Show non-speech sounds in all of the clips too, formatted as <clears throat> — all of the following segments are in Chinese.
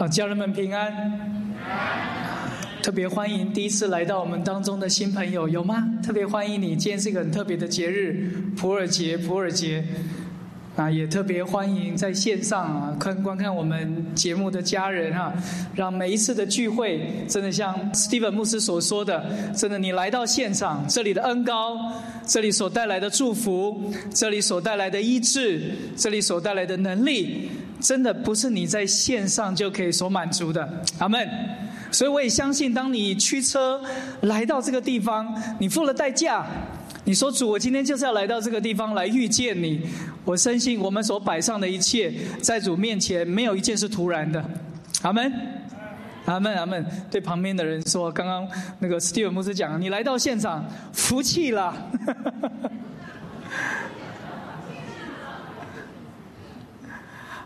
好，家人们平安。特别欢迎第一次来到我们当中的新朋友，有吗？特别欢迎你，今天是一个很特别的节日——普洱节，普洱节。啊，也特别欢迎在线上啊看观看我们节目的家人哈，让每一次的聚会真的像 Steven 牧师所说的，真的你来到现场，这里的恩高，这里所带来的祝福，这里所带来的医治，这里所带来的能力，真的不是你在线上就可以所满足的。阿门。所以我也相信，当你驱车来到这个地方，你付了代价。你说主，我今天就是要来到这个地方来遇见你。我深信我们所摆上的一切，在主面前没有一件是突然的。阿门，阿门，阿门。对旁边的人说，刚刚那个 Steve 牧师讲，你来到现场，福气了。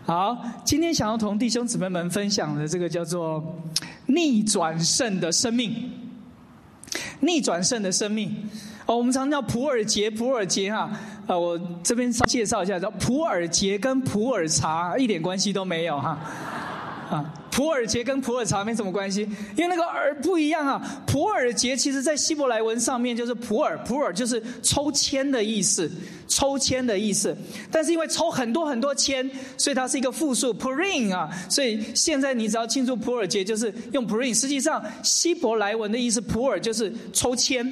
好，今天想要同弟兄姊妹们分享的这个叫做逆转胜的生命，逆转胜的生命。哦，我们常叫普洱节，普洱节哈，呃，我这边稍介绍一下，叫普洱节跟普洱茶一点关系都没有哈，啊。普洱节跟普洱茶没什么关系，因为那个耳不一样啊。普洱节其实在希伯来文上面就是普洱，普洱就是抽签的意思，抽签的意思。但是因为抽很多很多签，所以它是一个复数 purim 啊。所以现在你只要庆祝普洱节，就是用 purim。实际上希伯来文的意思，普洱就是抽签。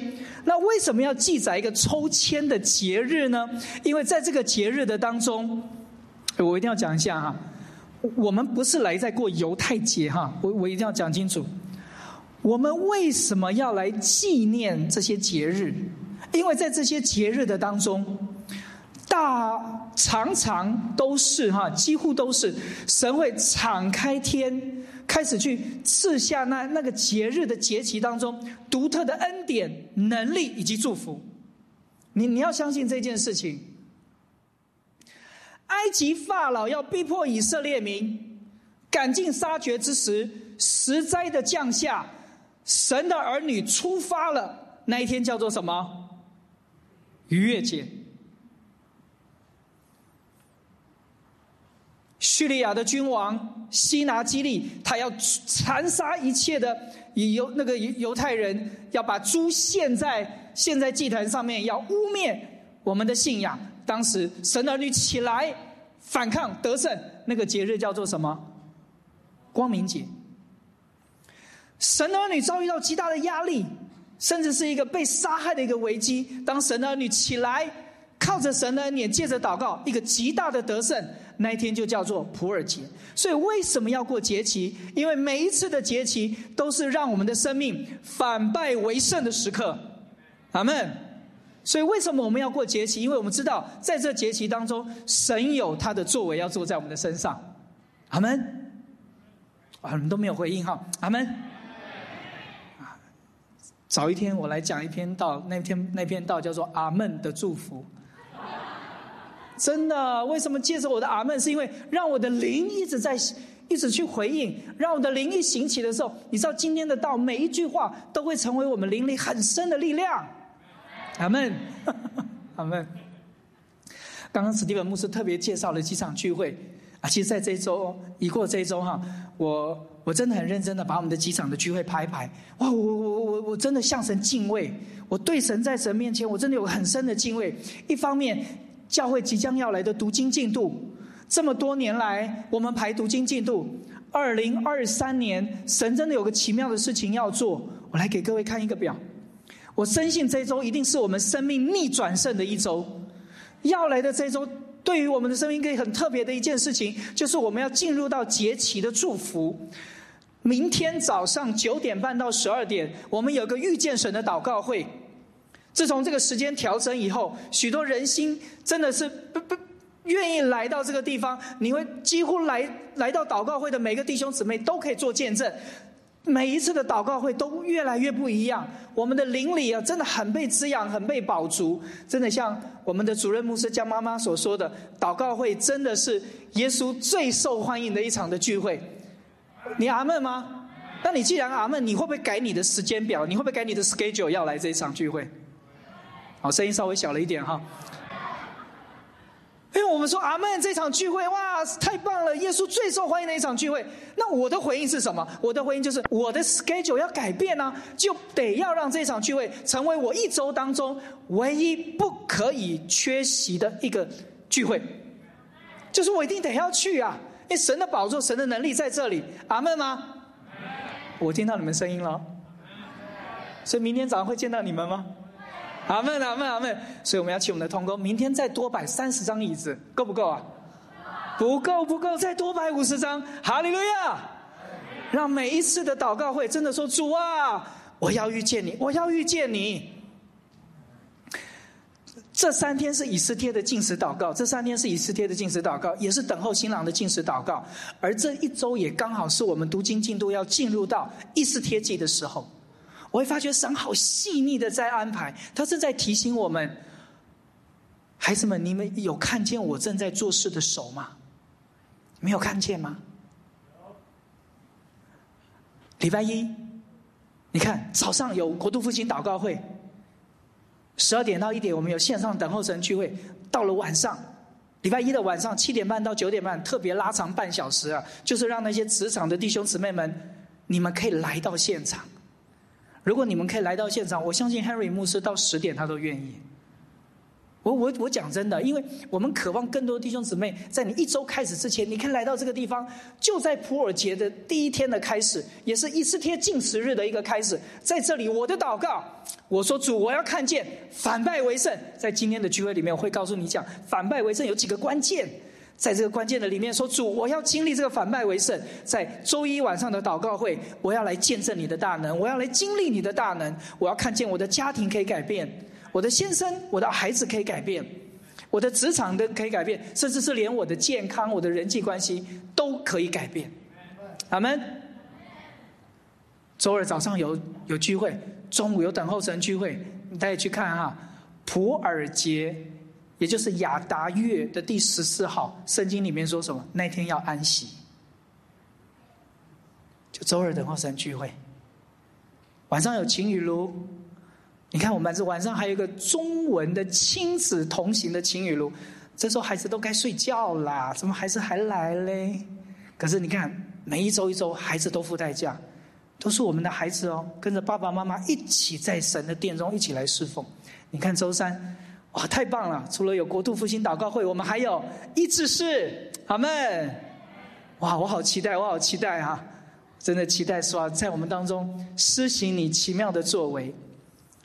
那为什么要记载一个抽签的节日呢？因为在这个节日的当中，我一定要讲一下哈。我们不是来在过犹太节哈，我我一定要讲清楚。我们为什么要来纪念这些节日？因为在这些节日的当中，大常常都是哈，几乎都是神会敞开天，开始去赐下那那个节日的节期当中独特的恩典、能力以及祝福。你你要相信这件事情。埃及法老要逼迫以色列民赶尽杀绝之时，十灾的降下，神的儿女出发了。那一天叫做什么？逾越节。叙利亚的君王西拿基利，他要残杀一切的以犹那个犹太人，要把猪献在献在祭坛上面，要污蔑我们的信仰。当时神儿女起来反抗得胜，那个节日叫做什么？光明节。神儿女遭遇到极大的压力，甚至是一个被杀害的一个危机。当神儿女起来，靠着神的恩典，借着祷告，一个极大的得胜，那一天就叫做普尔节。所以为什么要过节期？因为每一次的节期都是让我们的生命反败为胜的时刻。阿门。所以，为什么我们要过节期？因为我们知道，在这节期当中，神有他的作为要做在我们的身上。阿门。啊，你们都没有回应哈。阿门。啊，早一天我来讲一篇道，那篇那篇道叫做《阿门的祝福》。真的，为什么借着我的阿门？是因为让我的灵一直在一直去回应，让我的灵一行起的时候，你知道今天的道每一句话都会成为我们灵里很深的力量。阿门，<laughs> 阿门。刚刚史蒂文牧师特别介绍了几场聚会啊，其实在这一周一过这一周哈，我我真的很认真的把我们的几场的聚会排一排。哇，我我我我真的向神敬畏，我对神在神面前我真的有很深的敬畏。一方面，教会即将要来的读经进度，这么多年来我们排读经进度，二零二三年神真的有个奇妙的事情要做，我来给各位看一个表。我深信这一周一定是我们生命逆转胜的一周。要来的这一周，对于我们的生命可以很特别的一件事情，就是我们要进入到节期的祝福。明天早上九点半到十二点，我们有个遇见神的祷告会。自从这个时间调整以后，许多人心真的是不不愿意来到这个地方。你会几乎来来到祷告会的每个弟兄姊妹都可以做见证。每一次的祷告会都越来越不一样，我们的灵里啊，真的很被滋养，很被饱足。真的像我们的主任牧师江妈妈所说的，祷告会真的是耶稣最受欢迎的一场的聚会。你阿门吗？那你既然阿门，你会不会改你的时间表？你会不会改你的 schedule 要来这一场聚会？好，声音稍微小了一点哈。因为我们说阿门，这场聚会哇，太棒了！耶稣最受欢迎的一场聚会。那我的回应是什么？我的回应就是我的 schedule 要改变呢，就得要让这场聚会成为我一周当中唯一不可以缺席的一个聚会，就是我一定得要去啊！因为神的宝座、神的能力在这里。阿门吗？我听到你们声音了，所以明天早上会见到你们吗？阿门，阿门，阿门！所以我们要请我们的同工，明天再多摆三十张椅子，够不够啊？不够，不够，再多摆五十张。哈利路亚！让每一次的祷告会真的说：“主啊，我要遇见你，我要遇见你。”这三天是以斯帖的进食祷告，这三天是以斯帖的进食祷告，也是等候新郎的进食祷告。而这一周也刚好是我们读经进度要进入到以斯帖记的时候。我会发觉神好细腻的在安排，他正在提醒我们，孩子们，你们有看见我正在做事的手吗？没有看见吗？礼拜一，你看早上有国度复兴祷告会，十二点到一点我们有线上等候神聚会，到了晚上，礼拜一的晚上七点半到九点半特别拉长半小时啊，就是让那些职场的弟兄姊妹们，你们可以来到现场。如果你们可以来到现场，我相信 Henry 牧师到十点他都愿意。我我我讲真的，因为我们渴望更多弟兄姊妹在你一周开始之前，你可以来到这个地方，就在普尔节的第一天的开始，也是一次天进食日的一个开始。在这里，我的祷告，我说主，我要看见反败为胜。在今天的聚会里面，我会告诉你讲反败为胜有几个关键。在这个关键的里面说，主，我要经历这个反败为胜。在周一晚上的祷告会，我要来见证你的大能，我要来经历你的大能，我要看见我的家庭可以改变，我的先生、我的孩子可以改变，我的职场的可以改变，甚至是连我的健康、我的人际关系都可以改变。阿门。周二早上有有聚会，中午有等候神聚会，大家去看哈，普尔节。也就是亚达月的第十四号，圣经里面说什么？那天要安息，就周二等候神聚会。晚上有晴雨炉，你看我们这晚上还有一个中文的亲子同行的晴雨炉。这时候孩子都该睡觉啦，怎么孩子还来嘞？可是你看，每一周一周，孩子都付代价，都是我们的孩子哦，跟着爸爸妈妈一起在神的殿中一起来侍奉。你看周三。哇，太棒了！除了有国度复兴祷告会，我们还有医治室，阿门！哇，我好期待，我好期待哈！真的期待说，在我们当中施行你奇妙的作为。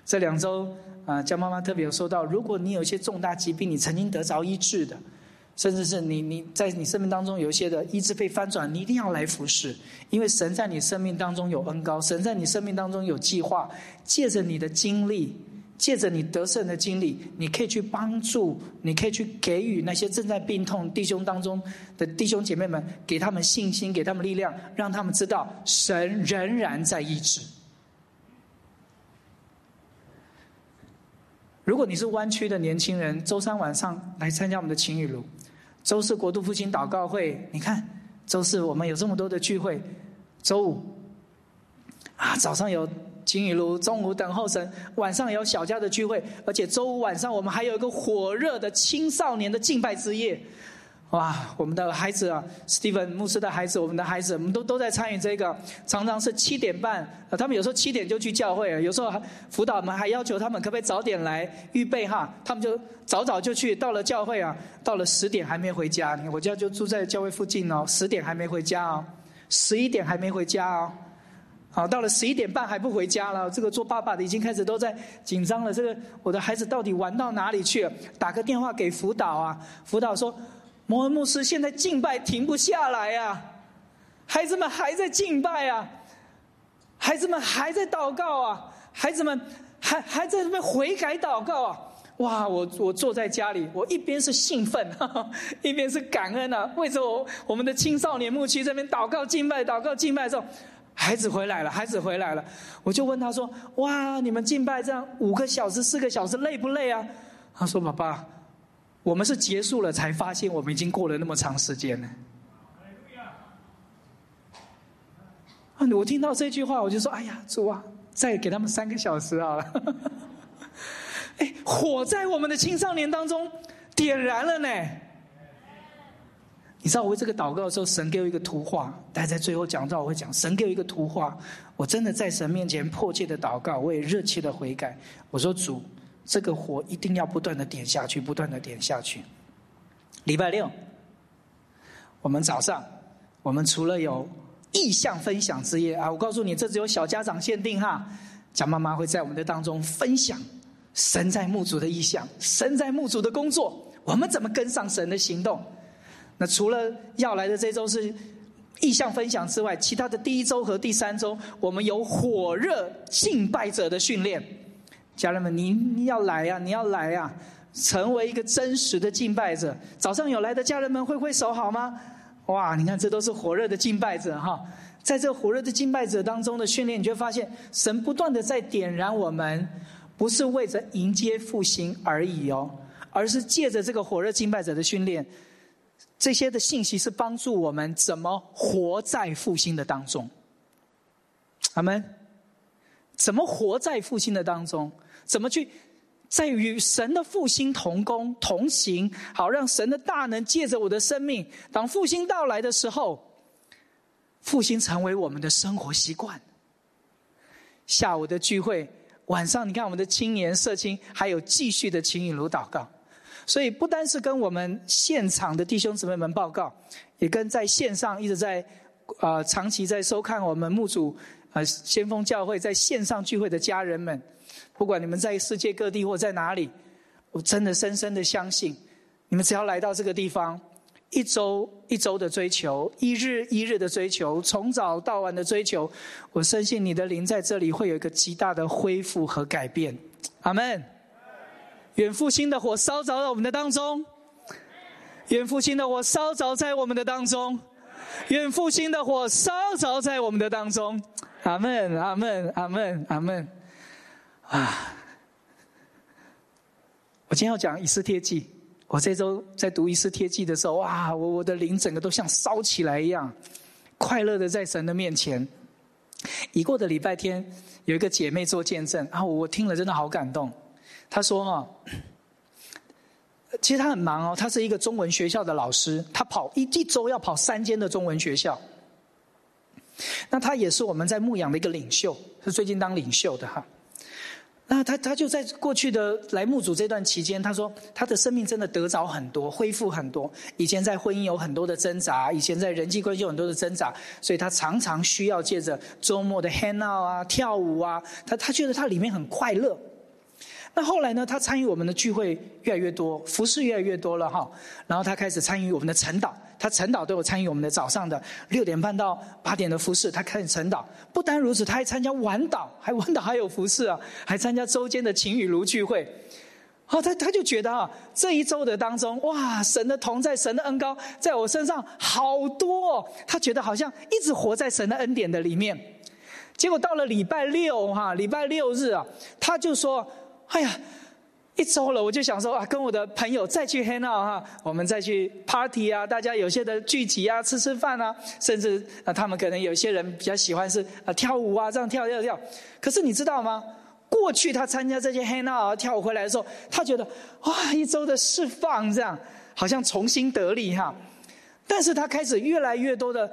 这两周啊，江妈妈特别有说到，如果你有一些重大疾病，你曾经得着医治的，甚至是你你在你生命当中有一些的医治被翻转，你一定要来服侍，因为神在你生命当中有恩高，神在你生命当中有计划，借着你的经历。借着你得胜的经历，你可以去帮助，你可以去给予那些正在病痛弟兄当中的弟兄姐妹们，给他们信心，给他们力量，让他们知道神仍然在医治。如果你是湾区的年轻人，周三晚上来参加我们的晴雨炉，周四国度复兴祷告会，你看周四我们有这么多的聚会，周五啊早上有。晴雨炉，中午等候神，晚上有小家的聚会，而且周五晚上我们还有一个火热的青少年的敬拜之夜。哇，我们的孩子啊，Steven 牧师的孩子，我们的孩子，我们都都在参与这个。常常是七点半，他们有时候七点就去教会，有时候辅导们还要求他们可不可以早点来预备哈，他们就早早就去，到了教会啊，到了十点还没回家。我家就住在教会附近哦，十点还没回家哦，十一点还没回家哦。好，到了十一点半还不回家了，这个做爸爸的已经开始都在紧张了。这个我的孩子到底玩到哪里去了？打个电话给辅导啊，辅导说摩恩牧师现在敬拜停不下来呀，孩子们还在敬拜啊，孩子们还在祷告啊，孩子们还还在那边悔改祷告啊。哇，我我坐在家里，我一边是兴奋，<laughs> 一边是感恩啊。为什么我们的青少年牧区这边祷告敬拜，祷告敬拜的时候？孩子回来了，孩子回来了，我就问他说：“哇，你们敬拜这样五个小时、四个小时，累不累啊？”他说：“爸爸，我们是结束了才发现，我们已经过了那么长时间了。”啊，我听到这句话，我就说：“哎呀，主啊，再给他们三个小时好了。<laughs> ”哎，火在我们的青少年当中点燃了呢。你知道我为这个祷告的时候，神给我一个图画。大家在最后讲到，我会讲神给我一个图画。我真的在神面前迫切的祷告，我也热切的悔改。我说主，这个火一定要不断的点下去，不断的点下去。礼拜六，我们早上，我们除了有意向分享之夜啊，我告诉你，这只有小家长限定哈。蒋妈妈会在我们的当中分享神在牧主的意向，神在牧主的工作，我们怎么跟上神的行动？那除了要来的这周是意向分享之外，其他的第一周和第三周，我们有火热敬拜者的训练。家人们，您要来呀，你要来呀，成为一个真实的敬拜者。早上有来的家人们，挥挥手好吗？哇，你看这都是火热的敬拜者哈。在这火热的敬拜者当中的训练，你就会发现神不断的在点燃我们，不是为着迎接复兴而已哦，而是借着这个火热敬拜者的训练。这些的信息是帮助我们怎么活在复兴的当中，阿门。怎么活在复兴的当中？怎么去在与神的复兴同工同行？好，让神的大能借着我的生命，当复兴到来的时候，复兴成为我们的生活习惯。下午的聚会，晚上你看我们的青年社青，还有继续的情雨如祷告。所以不单是跟我们现场的弟兄姊妹们报告，也跟在线上一直在啊长期在收看我们牧主啊先锋教会在线上聚会的家人们，不管你们在世界各地或在哪里，我真的深深的相信，你们只要来到这个地方，一周一周的追求，一日一日的追求，从早到晚的追求，我深信你的灵在这里会有一个极大的恢复和改变。阿门。愿复兴的火烧着在我们的当中，愿复兴的火烧着在我们的当中，愿复兴的火烧着在我们的当中。阿门，阿门，阿门，阿门。啊！我今天要讲《以斯帖记》，我这周在读《以斯帖记》的时候，哇！我我的灵整个都像烧起来一样，快乐的在神的面前。已过的礼拜天，有一个姐妹做见证，啊，我听了真的好感动。他说：“哈，其实他很忙哦，他是一个中文学校的老师，他跑一一周要跑三间的中文学校。那他也是我们在牧养的一个领袖，是最近当领袖的哈。那他他就在过去的来牧主这段期间，他说他的生命真的得着很多，恢复很多。以前在婚姻有很多的挣扎，以前在人际关系有很多的挣扎，所以他常常需要借着周末的 hang out 啊、跳舞啊，他他觉得他里面很快乐。”那后来呢？他参与我们的聚会越来越多，服饰越来越多了哈。然后他开始参与我们的晨祷，他晨祷都有参与我们的早上的六点半到八点的服饰，他开始晨祷。不单如此，他还参加晚祷，还晚祷还有服饰啊，还参加周间的晴雨如聚会。哦，他他就觉得啊，这一周的当中，哇，神的同在，神的恩高在我身上好多。哦。他觉得好像一直活在神的恩典的里面。结果到了礼拜六哈，礼拜六日啊，他就说。哎呀，一周了，我就想说啊，跟我的朋友再去 hang out 哈，我们再去 party 啊，大家有些的聚集啊，吃吃饭啊，甚至啊，他们可能有些人比较喜欢是啊跳舞啊，这样跳跳跳。可是你知道吗？过去他参加这些 hang out 啊跳舞回来的时候，他觉得哇，一周的释放这样，好像重新得力哈。但是他开始越来越多的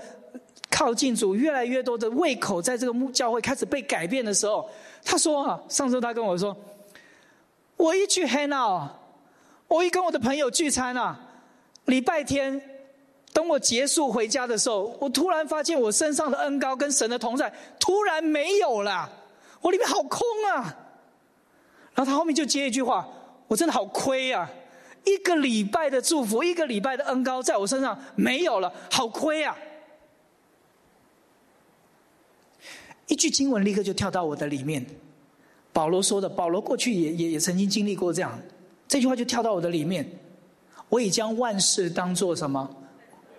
靠近主，越来越多的胃口在这个牧教会开始被改变的时候，他说啊，上周他跟我说。我一去黑闹，我一跟我的朋友聚餐啊，礼拜天，等我结束回家的时候，我突然发现我身上的恩高跟神的同在突然没有了，我里面好空啊。然后他后面就接一句话，我真的好亏啊！一个礼拜的祝福，一个礼拜的恩高在我身上没有了，好亏啊！一句经文立刻就跳到我的里面。保罗说的，保罗过去也也也曾经经历过这样，这句话就跳到我的里面。我已将万事当做什么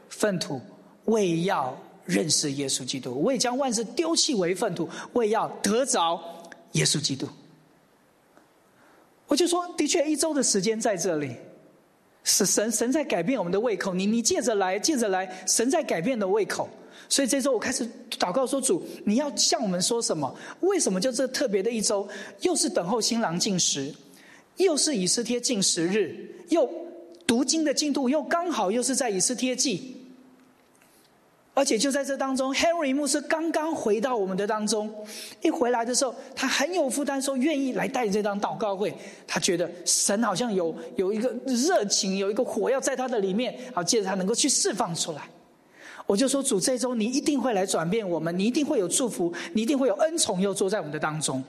粪土，为要认识耶稣基督；我也将万事丢弃为粪土，为要得着耶稣基督。我就说，的确，一周的时间在这里，是神神在改变我们的胃口。你你借着来，借着来，神在改变的胃口。所以这周我开始祷告说：“主，你要向我们说什么？为什么就这特别的一周，又是等候新郎进食，又是以斯帖进食日，又读经的进度又刚好又是在以斯帖记。而且就在这当中，Henry 牧师刚刚回到我们的当中，一回来的时候，他很有负担，说愿意来带领这张祷告会。他觉得神好像有有一个热情，有一个火要在他的里面，好借着他能够去释放出来。我就说主，这周你一定会来转变我们，你一定会有祝福，你一定会有恩宠又坐在我们的当中。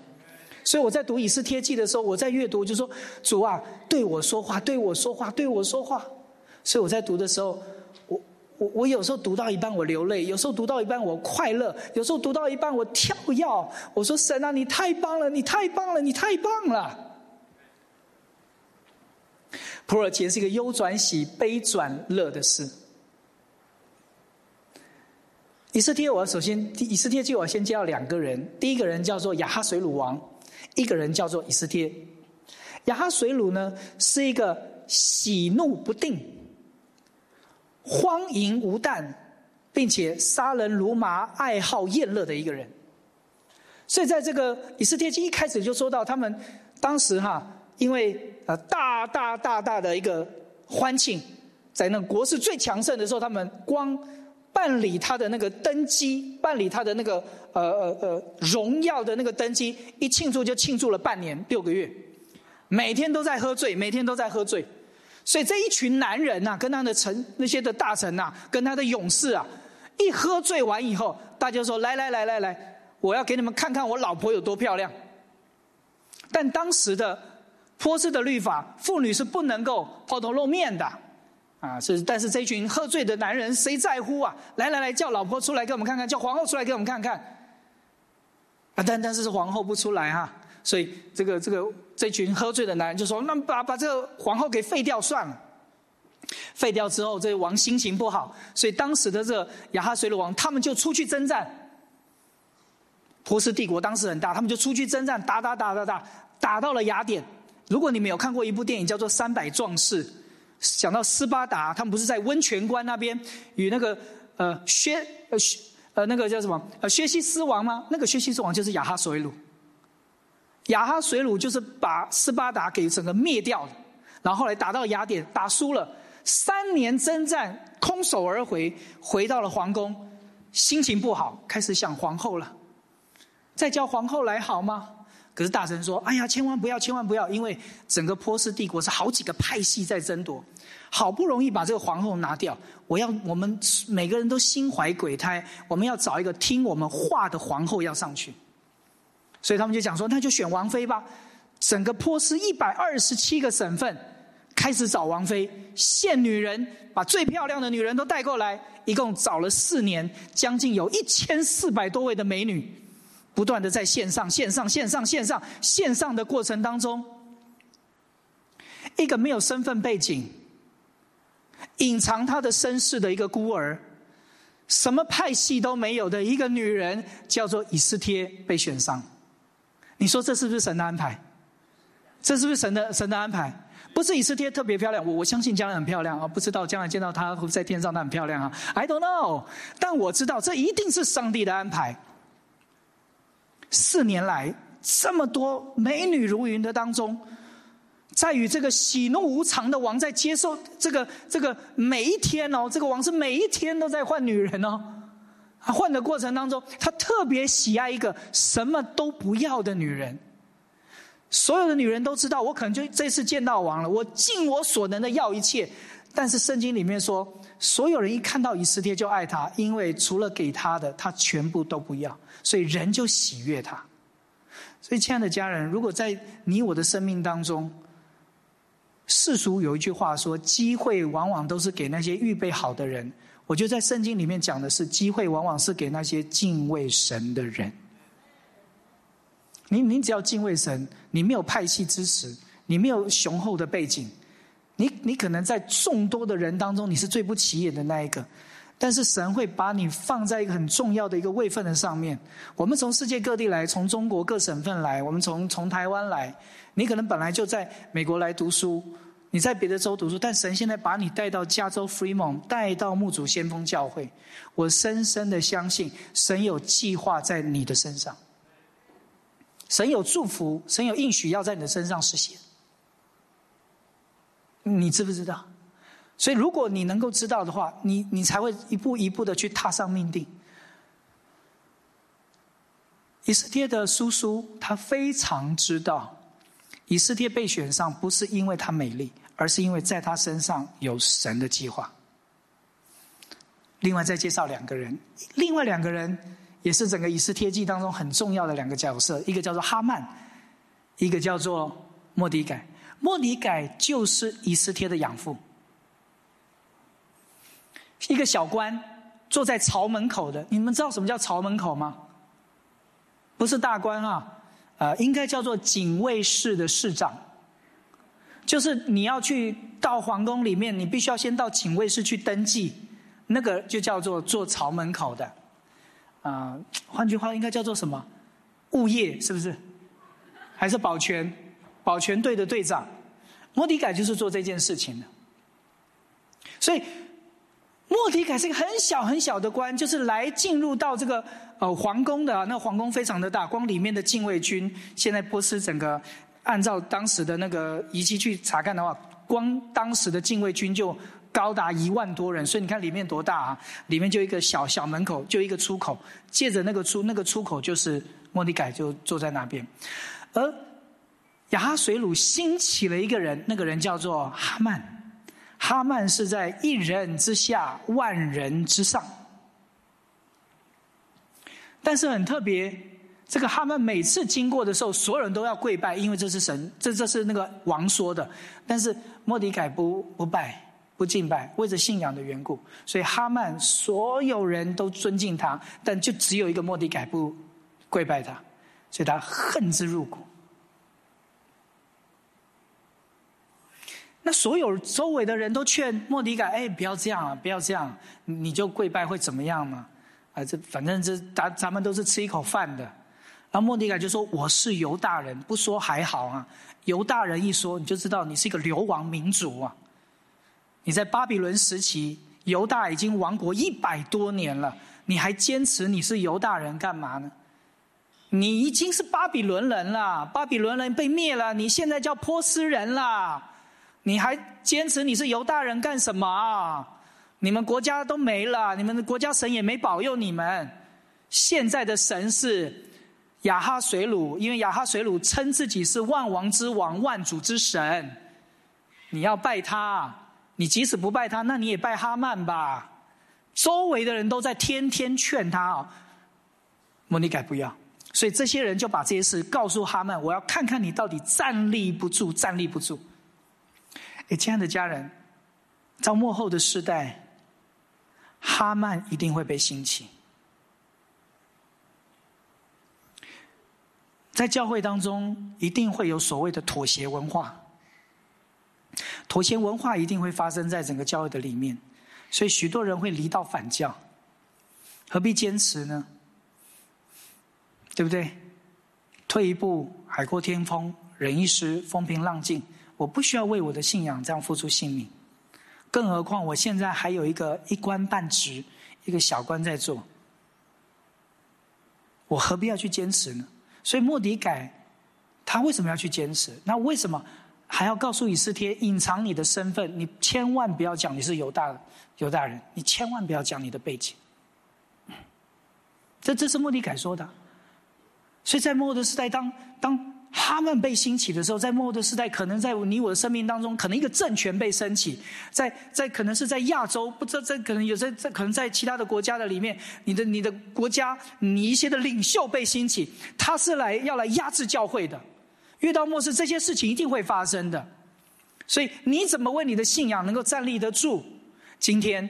所以我在读以斯帖记的时候，我在阅读就说主啊，对我说话，对我说话，对我说话。所以我在读的时候，我。我我有时候读到一半我流泪，有时候读到一半我快乐，有时候读到一半我跳跃。我说神啊，你太棒了，你太棒了，你太棒了。普尔节是一个忧转喜、悲转乐的事。以斯帖，我首先以斯帖就我先介绍两个人，第一个人叫做亚哈水鲁王，一个人叫做以斯帖。亚哈水鲁呢是一个喜怒不定。荒淫无惮，并且杀人如麻、爱好厌乐的一个人。所以，在这个以斯帖记一开始就说到，他们当时哈，因为呃大大大大的一个欢庆，在那国势最强盛的时候，他们光办理他的那个登基，办理他的那个呃呃呃荣耀的那个登基，一庆祝就庆祝了半年六个月，每天都在喝醉，每天都在喝醉。所以这一群男人呐，跟他的臣那些的大臣呐，跟他的勇士啊，一喝醉完以后，大家说：“来来来来来，我要给你们看看我老婆有多漂亮。”但当时的波斯的律法，妇女是不能够抛头露面的啊。是，但是这群喝醉的男人谁在乎啊？来来来，叫老婆出来给我们看看，叫皇后出来给我们看看。啊，但但是是皇后不出来哈。所以，这个这个这群喝醉的男人就说：“那把把这个皇后给废掉算了。”废掉之后，这王心情不好，所以当时的这雅哈随鲁王他们就出去征战。波斯帝国当时很大，他们就出去征战，打打打打打，打到了雅典。如果你们有看过一部电影叫做《三百壮士》，讲到斯巴达，他们不是在温泉关那边与那个呃薛呃薛呃那个叫什么呃薛西斯王吗？那个薛西斯王就是亚哈水鲁。亚哈水鲁就是把斯巴达给整个灭掉了，然后后来打到雅典，打输了，三年征战，空手而回，回到了皇宫，心情不好，开始想皇后了，再叫皇后来好吗？可是大臣说：“哎呀，千万不要，千万不要，因为整个波斯帝国是好几个派系在争夺，好不容易把这个皇后拿掉，我要我们每个人都心怀鬼胎，我们要找一个听我们话的皇后要上去。”所以他们就讲说，那就选王妃吧。整个波斯一百二十七个省份开始找王妃，献女人，把最漂亮的女人都带过来，一共找了四年，将近有一千四百多位的美女，不断的在线上、线上、线上、线上、线上的过程当中，一个没有身份背景、隐藏她的身世的一个孤儿，什么派系都没有的一个女人，叫做以斯帖被选上。你说这是不是神的安排？这是不是神的神的安排？不是以斯帖特别漂亮，我我相信将来很漂亮啊！不知道将来见到她会在天上，她很漂亮啊！I don't know，但我知道这一定是上帝的安排。四年来这么多美女如云的当中，在与这个喜怒无常的王在接受这个这个每一天哦，这个王是每一天都在换女人哦。换的过程当中，他特别喜爱一个什么都不要的女人。所有的女人都知道，我可能就这次见到王了，我尽我所能的要一切。但是圣经里面说，所有人一看到以斯帖就爱他，因为除了给他的，他全部都不要，所以人就喜悦他。所以，亲爱的家人，如果在你我的生命当中，世俗有一句话说，机会往往都是给那些预备好的人。我觉得在圣经里面讲的是，机会往往是给那些敬畏神的人。你你只要敬畏神，你没有派系支持，你没有雄厚的背景，你你可能在众多的人当中，你是最不起眼的那一个。但是神会把你放在一个很重要的一个位份的上面。我们从世界各地来，从中国各省份来，我们从从台湾来，你可能本来就在美国来读书。你在别的州读书，但神现在把你带到加州 Free Mont，带到牧主先锋教会。我深深的相信，神有计划在你的身上，神有祝福，神有应许要在你的身上实现。你知不知道？所以，如果你能够知道的话，你你才会一步一步的去踏上命定。以斯帖的叔叔他非常知道，以斯帖被选上不是因为她美丽，而是因为在她身上有神的计划。另外再介绍两个人，另外两个人也是整个以斯帖记当中很重要的两个角色，一个叫做哈曼，一个叫做莫迪改。莫尼改就是以斯帖的养父。一个小官坐在朝门口的，你们知道什么叫朝门口吗？不是大官啊，呃，应该叫做警卫室的室长。就是你要去到皇宫里面，你必须要先到警卫室去登记，那个就叫做做朝门口的。啊，换句话应该叫做什么？物业是不是？还是保全？保全队的队长？莫迪改就是做这件事情的，所以。莫迪凯是一个很小很小的官，就是来进入到这个呃皇宫的。那皇宫非常的大，光里面的禁卫军，现在波斯整个按照当时的那个仪器去查看的话，光当时的禁卫军就高达一万多人。所以你看里面多大啊？里面就一个小小门口，就一个出口，借着那个出那个出口就是莫迪凯就坐在那边。而亚哈水鲁兴起了一个人，那个人叫做哈曼。哈曼是在一人之下，万人之上。但是很特别，这个哈曼每次经过的时候，所有人都要跪拜，因为这是神，这这是那个王说的。但是莫迪凯不不拜，不敬拜，为着信仰的缘故，所以哈曼所有人都尊敬他，但就只有一个莫迪凯不跪拜他，所以他恨之入骨。那所有周围的人都劝莫迪改：“哎，不要这样啊，不要这样，你就跪拜会怎么样呢？啊，这反正这咱咱们都是吃一口饭的。”然后莫迪改就说：“我是犹大人，不说还好啊。犹大人一说，你就知道你是一个流亡民族啊。你在巴比伦时期，犹大已经亡国一百多年了，你还坚持你是犹大人干嘛呢？你已经是巴比伦人了，巴比伦人被灭了，你现在叫波斯人了。”你还坚持你是犹大人干什么？你们国家都没了，你们的国家神也没保佑你们。现在的神是亚哈水鲁，因为亚哈水鲁称自己是万王之王、万主之神。你要拜他，你即使不拜他，那你也拜哈曼吧。周围的人都在天天劝他啊，莫尼改不要。所以这些人就把这些事告诉哈曼，我要看看你到底站立不住，站立不住。哎，亲爱的家人，在末后的时代，哈曼一定会被兴起。在教会当中，一定会有所谓的妥协文化。妥协文化一定会发生在整个教会的里面，所以许多人会离道反教。何必坚持呢？对不对？退一步，海阔天空；忍一时，风平浪静。我不需要为我的信仰这样付出性命，更何况我现在还有一个一官半职，一个小官在做，我何必要去坚持呢？所以莫迪改，他为什么要去坚持？那为什么还要告诉以斯帖隐藏你的身份？你千万不要讲你是犹大犹大人，你千万不要讲你的背景。这这是莫迪改说的，所以在末的时代，当当。他们被兴起的时候，在末的时代，可能在你我的生命当中，可能一个政权被升起，在在可能是在亚洲，不知道在可能有在在可能在其他的国家的里面，你的你的国家，你一些的领袖被兴起，他是来要来压制教会的。遇到末世，这些事情一定会发生的。所以你怎么为你的信仰能够站立得住？今天，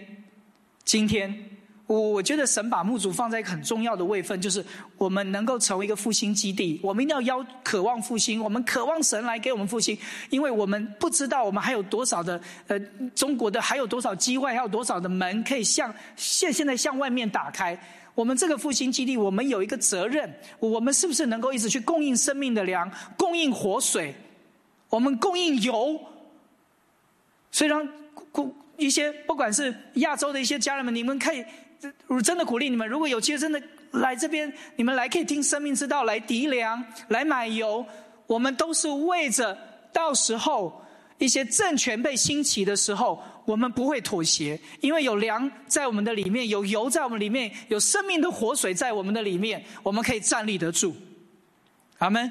今天。我我觉得神把牧主放在一个很重要的位分，就是我们能够成为一个复兴基地。我们一定要邀渴望复兴，我们渴望神来给我们复兴，因为我们不知道我们还有多少的呃中国的还有多少机会，还有多少的门可以向现现在向外面打开。我们这个复兴基地，我们有一个责任，我们是不是能够一直去供应生命的粮，供应活水，我们供应油？虽然供一些不管是亚洲的一些家人们，你们可以。我真的鼓励你们，如果有机会，真的来这边，你们来可以听生命之道，来抵粮，来买油。我们都是为着到时候一些政权被兴起的时候，我们不会妥协，因为有粮在我们的里面，有油在我们里面，有生命的活水在我们的里面，我们可以站立得住。阿门。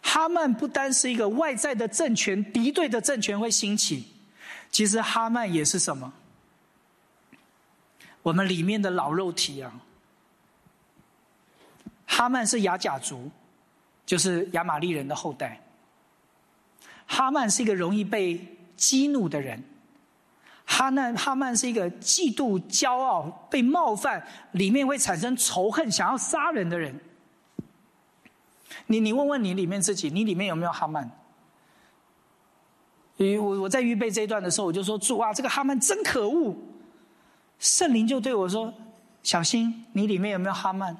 哈曼不单是一个外在的政权，敌对的政权会兴起，其实哈曼也是什么？我们里面的老肉体啊。哈曼是雅甲族，就是亚玛利人的后代。哈曼是一个容易被激怒的人，哈曼哈曼是一个嫉妒、骄傲、被冒犯，里面会产生仇恨、想要杀人的人。你你问问你里面自己，你里面有没有哈曼？我我在预备这一段的时候，我就说主啊，这个哈曼真可恶。圣灵就对我说：“小心，你里面有没有哈曼？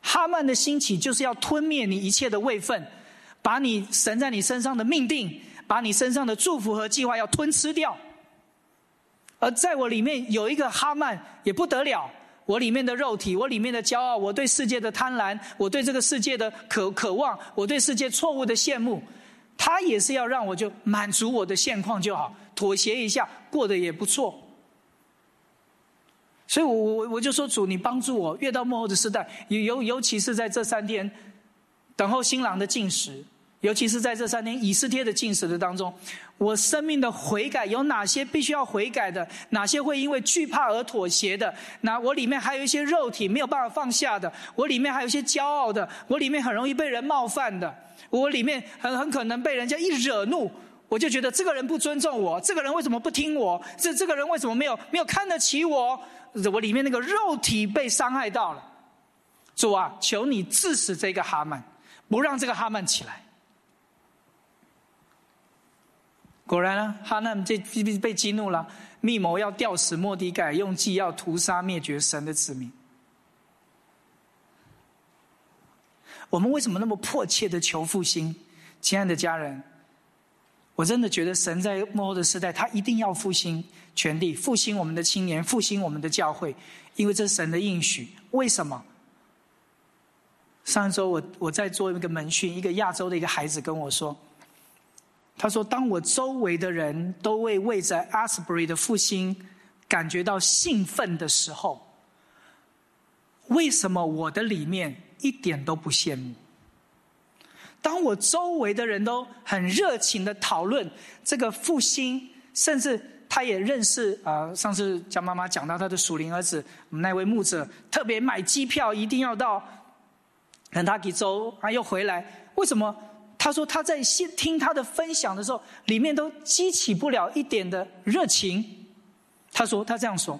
哈曼的兴起就是要吞灭你一切的位分。”把你神在你身上的命定，把你身上的祝福和计划要吞吃掉。而在我里面有一个哈曼也不得了，我里面的肉体，我里面的骄傲，我对世界的贪婪，我对这个世界的渴渴望，我对世界错误的羡慕，他也是要让我就满足我的现况就好，妥协一下，过得也不错。所以我我我就说主，你帮助我，越到幕后的时代，尤尤其是在这三天等候新郎的进食。尤其是在这三天以斯帖的进食的当中，我生命的悔改有哪些必须要悔改的？哪些会因为惧怕而妥协的？那我里面还有一些肉体没有办法放下的，我里面还有一些骄傲的，我里面很容易被人冒犯的，我里面很很可能被人家一惹怒，我就觉得这个人不尊重我，这个人为什么不听我？这这个人为什么没有没有看得起我？我里面那个肉体被伤害到了，主啊，求你致死这个哈曼，不让这个哈曼起来。果然呢，哈曼这被被激怒了，密谋要吊死莫迪盖，用计要屠杀灭绝神的子民。我们为什么那么迫切的求复兴？亲爱的家人，我真的觉得神在幕后的时代，他一定要复兴全力，复兴我们的青年，复兴我们的教会，因为这是神的应许。为什么？上周我我在做一个门训，一个亚洲的一个孩子跟我说。他说：“当我周围的人都为为在 Asbury 的复兴感觉到兴奋的时候，为什么我的里面一点都不羡慕？当我周围的人都很热情的讨论这个复兴，甚至他也认识啊，上次江妈妈讲到他的属灵儿子，我们那位牧者特别买机票一定要到肯塔基州，啊，又回来，为什么？”他说他在听听他的分享的时候，里面都激起不了一点的热情。他说他这样说，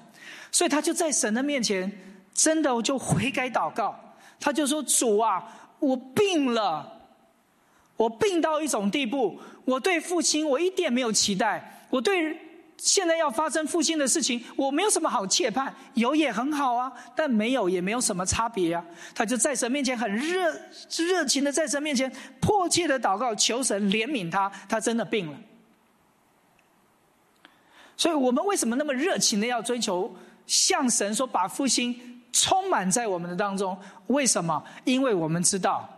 所以他就在神的面前，真的就悔改祷告。他就说主啊，我病了，我病到一种地步，我对父亲我一点没有期待，我对。现在要发生复兴的事情，我没有什么好切盼，有也很好啊，但没有也没有什么差别啊。他就在神面前很热热情的在神面前迫切的祷告，求神怜悯他，他真的病了。所以我们为什么那么热情的要追求向神说把复兴充满在我们的当中？为什么？因为我们知道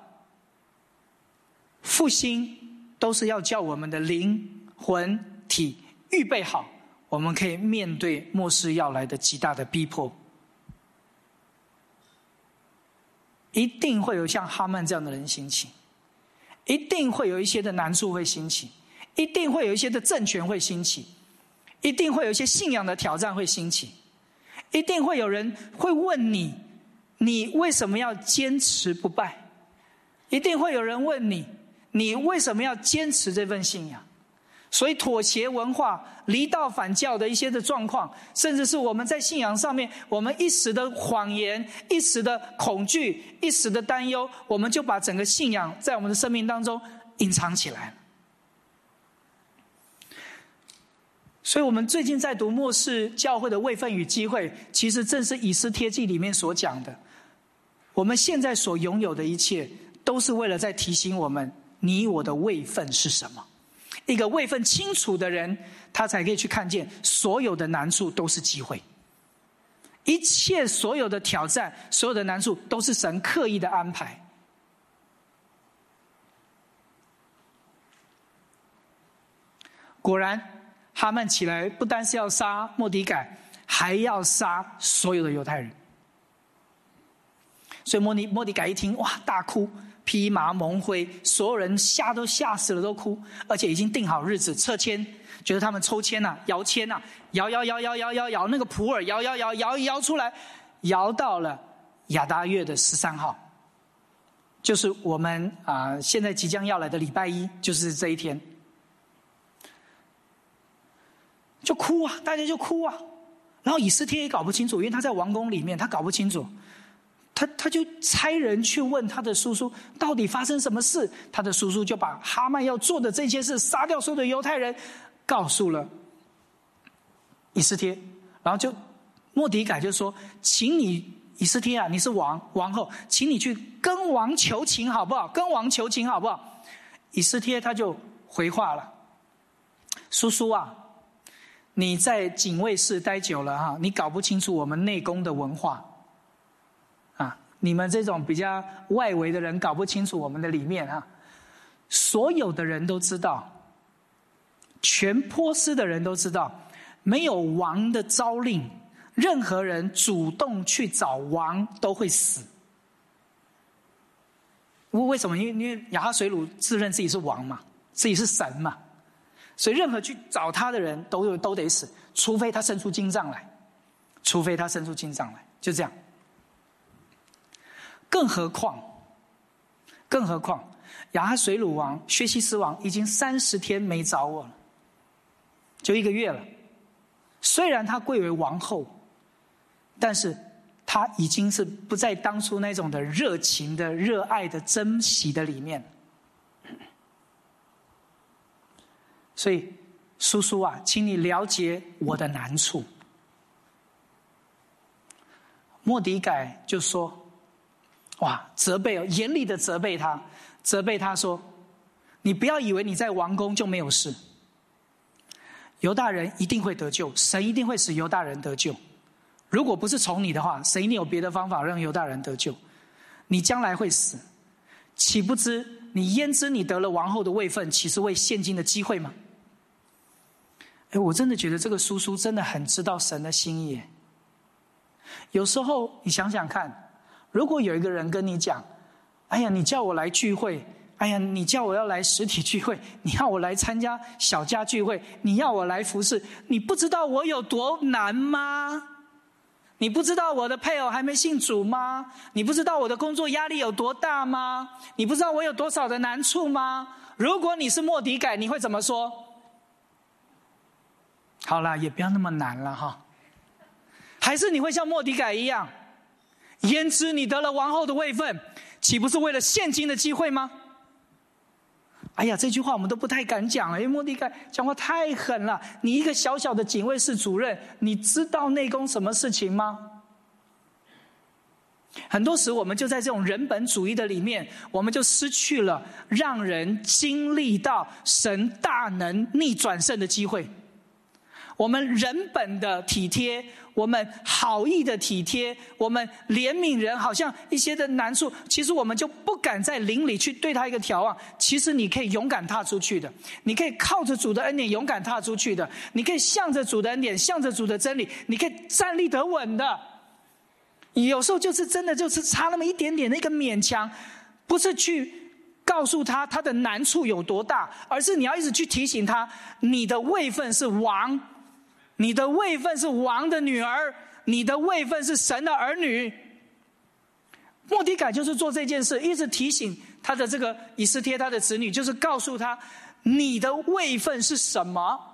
复兴都是要叫我们的灵魂体预备好。我们可以面对末世要来的极大的逼迫，一定会有像哈曼这样的人兴起，一定会有一些的难处会兴起，一定会有一些的政权会兴起，一定会有一些信仰的挑战会兴起，一定会有人会问你：你为什么要坚持不败？一定会有人问你：你为什么要坚持这份信仰？所以，妥协文化、离道反教的一些的状况，甚至是我们在信仰上面，我们一时的谎言、一时的恐惧、一时的担忧，我们就把整个信仰在我们的生命当中隐藏起来。所以，我们最近在读末世教会的位分与机会，其实正是以斯帖记里面所讲的。我们现在所拥有的一切，都是为了在提醒我们：你我的位分是什么。一个位分清楚的人，他才可以去看见所有的难处都是机会，一切所有的挑战、所有的难处都是神刻意的安排。果然，哈曼起来不单是要杀莫迪改，还要杀所有的犹太人。所以莫尼莫迪改一听，哇，大哭，披麻蒙灰，所有人吓都吓死了，都哭，而且已经定好日子撤迁，觉得他们抽签呐，摇签呐，摇摇摇摇摇摇摇，那个普洱摇摇摇摇摇出来，摇到了亚达月的十三号，就是我们啊现在即将要来的礼拜一，就是这一天。就哭啊，大家就哭啊，然后以斯帖也搞不清楚，因为他在王宫里面，他搞不清楚，他他就差人去问他的叔叔，到底发生什么事？他的叔叔就把哈曼要做的这些事，杀掉所有的犹太人，告诉了以斯帖，然后就莫迪改就说：“请你以斯帖啊，你是王王后，请你去跟王求情好不好？跟王求情好不好？”以斯帖他就回话了：“叔叔啊。”你在警卫室待久了哈，你搞不清楚我们内宫的文化，你们这种比较外围的人搞不清楚我们的里面啊。所有的人都知道，全波斯的人都知道，没有王的诏令，任何人主动去找王都会死。为为什么？因为因为亚哈水鲁自认自己是王嘛，自己是神嘛。所以，任何去找他的人都有都得死，除非他伸出金杖来，除非他伸出金杖来，就这样。更何况，更何况，亚哈水鲁王薛西斯王已经三十天没找我了，就一个月了。虽然他贵为王后，但是他已经是不在当初那种的热情的、热爱的、珍惜的里面。所以，叔叔啊，请你了解我的难处。莫迪改就说：“哇，责备哦，严厉的责备他，责备他说，你不要以为你在王宫就没有事。犹大人一定会得救，神一定会使犹大人得救。如果不是从你的话，神一定有别的方法让犹大人得救。你将来会死，岂不知你焉知你得了王后的位分，岂是为现今的机会吗？”哎，我真的觉得这个叔叔真的很知道神的心意。有时候你想想看，如果有一个人跟你讲：“哎呀，你叫我来聚会，哎呀，你叫我要来实体聚会，<laughs> 你要我来参加小家聚会，你要我来服侍，你不知道我有多难吗？你不知道我的配偶还没信主吗？你不知道我的工作压力有多大吗？你不知道我有多少的难处吗？如果你是莫迪改，你会怎么说？”好了，也不要那么难了哈。还是你会像莫迪改一样，焉知你得了王后的位分，岂不是为了现今的机会吗？哎呀，这句话我们都不太敢讲了，因为莫迪改讲话太狠了。你一个小小的警卫室主任，你知道内宫什么事情吗？很多时我们就在这种人本主义的里面，我们就失去了让人经历到神大能逆转胜的机会。我们人本的体贴，我们好意的体贴，我们怜悯人，好像一些的难处，其实我们就不敢在灵里去对他一个调望。其实你可以勇敢踏出去的，你可以靠着主的恩典勇敢踏出去的，你可以向着主的恩典，向着主的真理，你可以站立得稳的。有时候就是真的就是差那么一点点的一个勉强，不是去告诉他他的难处有多大，而是你要一直去提醒他，你的位分是王。你的位分是王的女儿，你的位分是神的儿女。莫迪改就是做这件事，一直提醒他的这个以斯帖他的子女，就是告诉他你的位分是什么。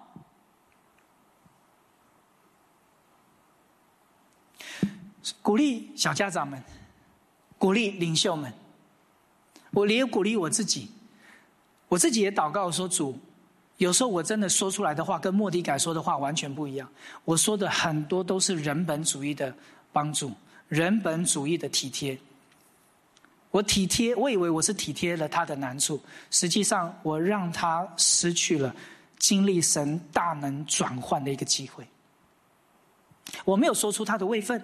鼓励小家长们，鼓励领袖们，我也鼓励我自己，我自己也祷告说主。有时候我真的说出来的话跟莫迪改说的话完全不一样。我说的很多都是人本主义的帮助，人本主义的体贴。我体贴，我以为我是体贴了他的难处，实际上我让他失去了经历神大能转换的一个机会。我没有说出他的位分，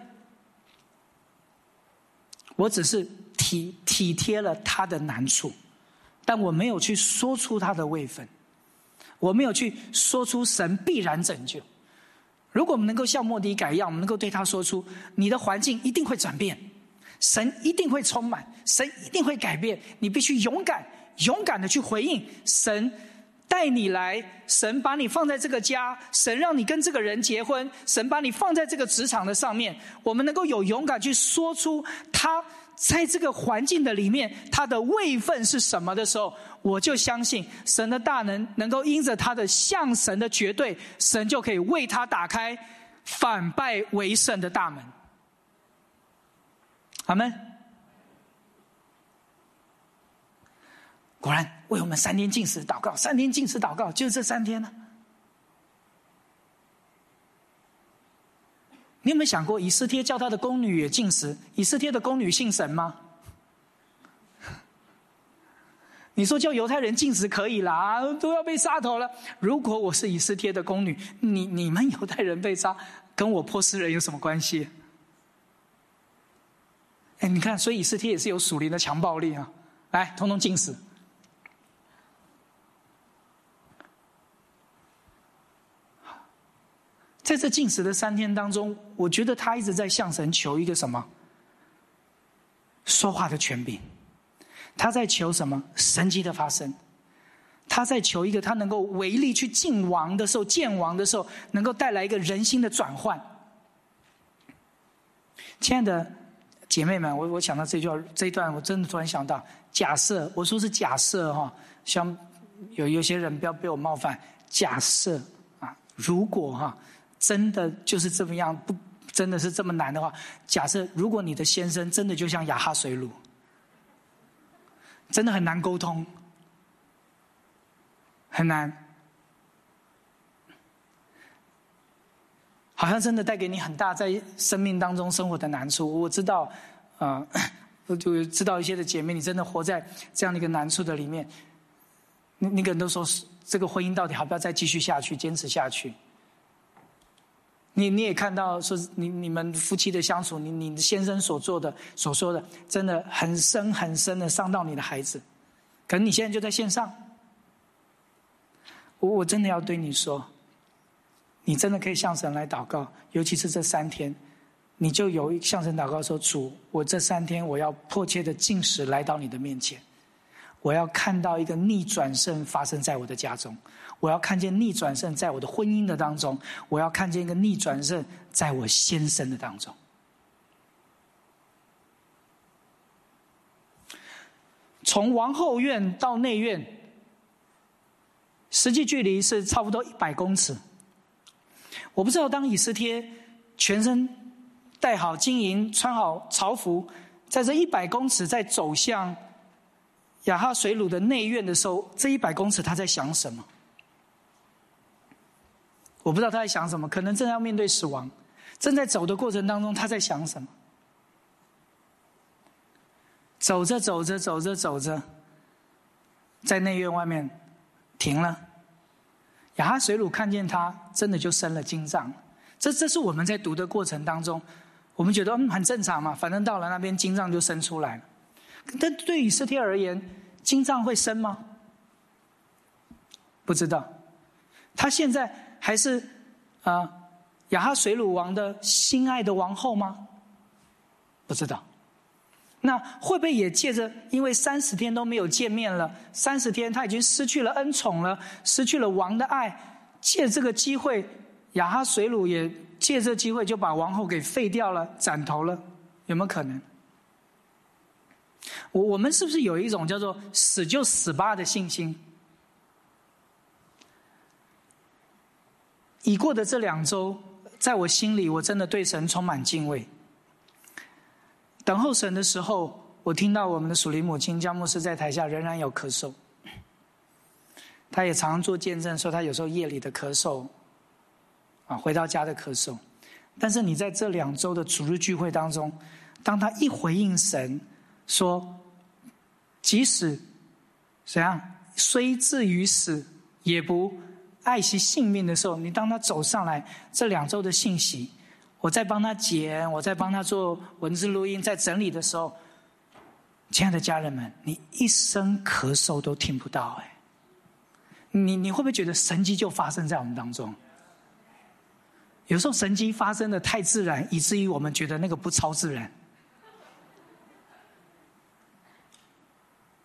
我只是体体贴了他的难处，但我没有去说出他的位分。我没有去说出神必然拯救。如果我们能够像莫迪改一样，我们能够对他说出：你的环境一定会转变，神一定会充满，神一定会改变。你必须勇敢、勇敢的去回应神。带你来，神把你放在这个家，神让你跟这个人结婚，神把你放在这个职场的上面。我们能够有勇敢去说出他在这个环境的里面，他的位分是什么的时候，我就相信神的大能能够因着他的向神的绝对，神就可以为他打开反败为胜的大门。阿门。果然，为我们三天禁食祷告，三天禁食祷告，就是这三天呢。你有没有想过，以斯帖叫他的宫女也禁食？以斯帖的宫女信神吗？<laughs> 你说叫犹太人禁食可以啦，都要被杀头了。如果我是以斯帖的宫女，你你们犹太人被杀，跟我波斯人有什么关系？哎，你看，所以以斯帖也是有属灵的强暴力啊！来，通通禁食。在这禁食的三天当中，我觉得他一直在向神求一个什么？说话的权柄。他在求什么？神迹的发生。他在求一个他能够唯力去见王的时候，见王的时候，能够带来一个人心的转换。亲爱的姐妹们，我我想到这句话这一段，我真的突然想到：假设我说是假设哈，像有有些人不要被我冒犯。假设啊，如果哈。真的就是这么样，不真的是这么难的话，假设如果你的先生真的就像雅哈水乳，真的很难沟通，很难，好像真的带给你很大在生命当中生活的难处。我知道，啊，<coughs> 就知道一些的姐妹，你真的活在这样的一个难处的里面，那那个人都说是这个婚姻到底要不要再继续下去，坚持下去？你你也看到说你你们夫妻的相处，你你先生所做的所说的，真的很深很深的伤到你的孩子，可能你现在就在线上，我我真的要对你说，你真的可以向神来祷告，尤其是这三天，你就有向神祷告说主，我这三天我要迫切的进食来到你的面前，我要看到一个逆转胜发生在我的家中。我要看见逆转胜在我的婚姻的当中，我要看见一个逆转胜在我先生的当中。从王后院到内院，实际距离是差不多一百公尺。我不知道当以斯帖全身戴好金银、穿好朝服，在这一百公尺在走向亚哈水鲁的内院的时候，这一百公尺他在想什么？我不知道他在想什么，可能正要面对死亡，正在走的过程当中，他在想什么？走着走着走着走着，在内院外面停了。亚哈水鲁看见他，真的就生了金杖。这这是我们在读的过程当中，我们觉得嗯很正常嘛，反正到了那边金杖就生出来了。但对以色列而言，金杖会生吗？不知道。他现在。还是啊，亚哈水鲁王的心爱的王后吗？不知道。那会不会也借着因为三十天都没有见面了，三十天他已经失去了恩宠了，失去了王的爱，借这个机会，亚哈水鲁也借这机会就把王后给废掉了，斩头了，有没有可能？我我们是不是有一种叫做死就死吧的信心？已过的这两周，在我心里，我真的对神充满敬畏。等候神的时候，我听到我们的属灵母亲江牧师在台下仍然有咳嗽，他也常常做见证，说他有时候夜里的咳嗽，啊，回到家的咳嗽。但是你在这两周的主日聚会当中，当他一回应神，说，即使怎样，虽至于死，也不。爱惜性命的时候，你当他走上来，这两周的信息，我在帮他剪，我在帮他做文字录音，在整理的时候，亲爱的家人们，你一声咳嗽都听不到，哎，你你会不会觉得神迹就发生在我们当中？有时候神迹发生的太自然，以至于我们觉得那个不超自然。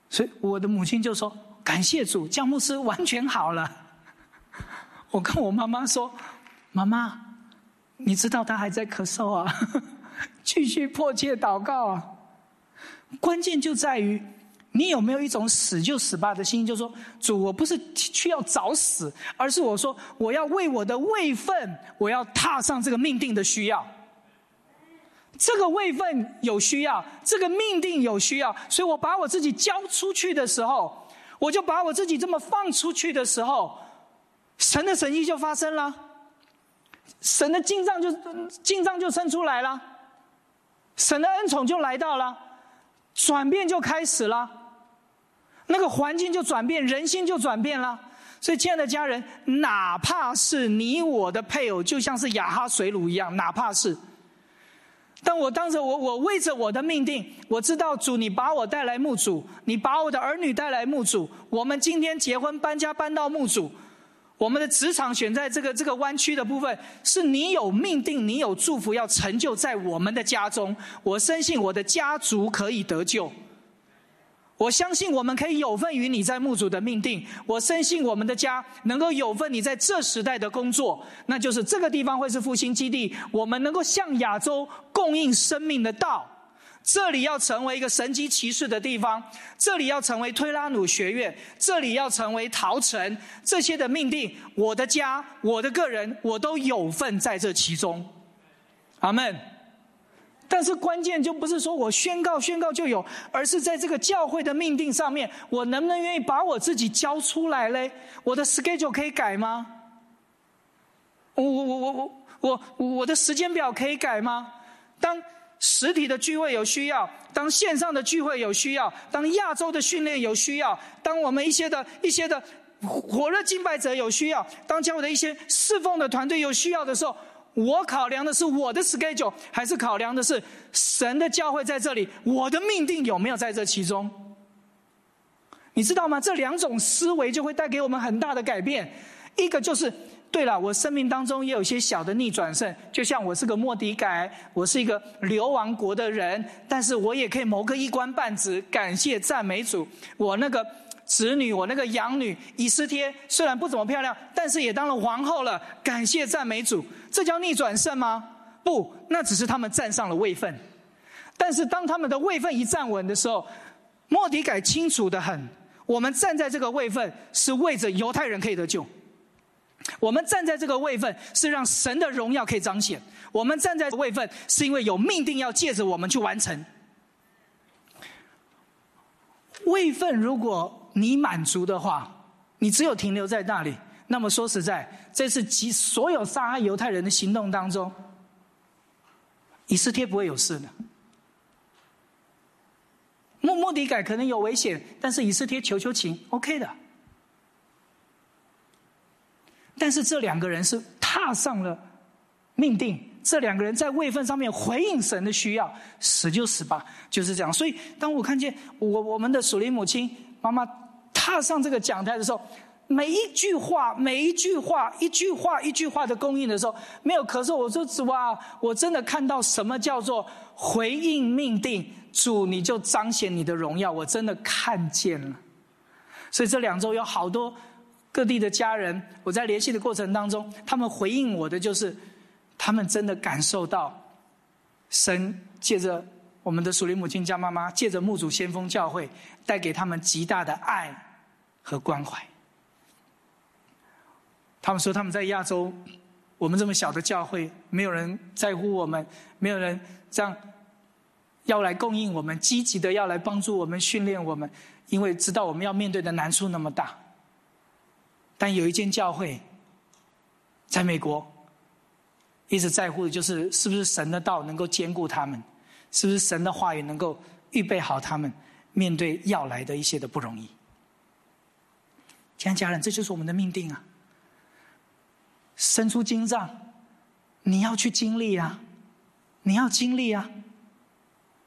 所以我的母亲就说：“感谢主，姜牧师完全好了。”我跟我妈妈说：“妈妈，你知道他还在咳嗽啊，继续迫切祷告啊。关键就在于。”你有没有一种死就死吧的心？就说主，我不是需要早死，而是我说我要为我的位分，我要踏上这个命定的需要。这个位分有需要，这个命定有需要，所以我把我自己交出去的时候，我就把我自己这么放出去的时候，神的神意就发生了，神的进账就进账就生出来了，神的恩宠就来到了，转变就开始了。那个环境就转变，人心就转变了。所以，亲爱的家人，哪怕是你我的配偶，就像是雅哈水乳一样，哪怕是，当我当着我，我为着我的命定，我知道主，你把我带来墓主，你把我的儿女带来墓主，我们今天结婚搬家搬到墓主，我们的职场选在这个这个弯曲的部分，是你有命定，你有祝福要成就在我们的家中，我深信我的家族可以得救。我相信我们可以有份于你在墓主的命定。我深信我们的家能够有份你在这时代的工作，那就是这个地方会是复兴基地。我们能够向亚洲供应生命的道，这里要成为一个神级骑士的地方，这里要成为推拉努学院，这里要成为陶城，这些的命定，我的家，我的个人，我都有份在这其中。阿门。但是关键就不是说我宣告宣告就有，而是在这个教会的命定上面，我能不能愿意把我自己交出来嘞？我的 schedule 可以改吗？我我我我我我我的时间表可以改吗？当实体的聚会有需要，当线上的聚会有需要，当亚洲的训练有需要，当我们一些的一些的火热敬拜者有需要，当教会的一些侍奉的团队有需要的时候。我考量的是我的 schedule，还是考量的是神的教会在这里？我的命定有没有在这其中？你知道吗？这两种思维就会带给我们很大的改变。一个就是，对了，我生命当中也有一些小的逆转胜，就像我是个莫迪改，我是一个流亡国的人，但是我也可以谋个一官半职，感谢赞美主。我那个。子女，我那个养女以斯帖虽然不怎么漂亮，但是也当了皇后了。感谢赞美主，这叫逆转胜吗？不，那只是他们站上了位分。但是当他们的位分一站稳的时候，莫迪改清楚的很。我们站在这个位分，是为着犹太人可以得救；我们站在这个位分，是让神的荣耀可以彰显；我们站在位分，是因为有命定要借着我们去完成。位分如果。你满足的话，你只有停留在那里。那么说实在，这次其所有杀害犹太人的行动当中，以斯帖不会有事的。莫莫迪改可能有危险，但是以斯帖求求情，OK 的。但是这两个人是踏上了命定，这两个人在位分上面回应神的需要，死就死吧，就是这样。所以当我看见我我们的属灵母亲妈妈。踏上这个讲台的时候，每一句话、每一句话、一句话、一句话的供应的时候，没有咳嗽。我说：“主啊，我真的看到什么叫做回应命定，主你就彰显你的荣耀，我真的看见了。”所以这两周有好多各地的家人，我在联系的过程当中，他们回应我的就是，他们真的感受到神借着我们的属灵母亲家妈妈，借着牧主先锋教会，带给他们极大的爱。和关怀。他们说他们在亚洲，我们这么小的教会，没有人在乎我们，没有人这样要来供应我们，积极的要来帮助我们、训练我们，因为知道我们要面对的难处那么大。但有一间教会，在美国，一直在乎的就是是不是神的道能够兼顾他们，是不是神的话语能够预备好他们面对要来的一些的不容易。亲爱家人，这就是我们的命定啊！伸出金杖，你要去经历啊！你要经历啊！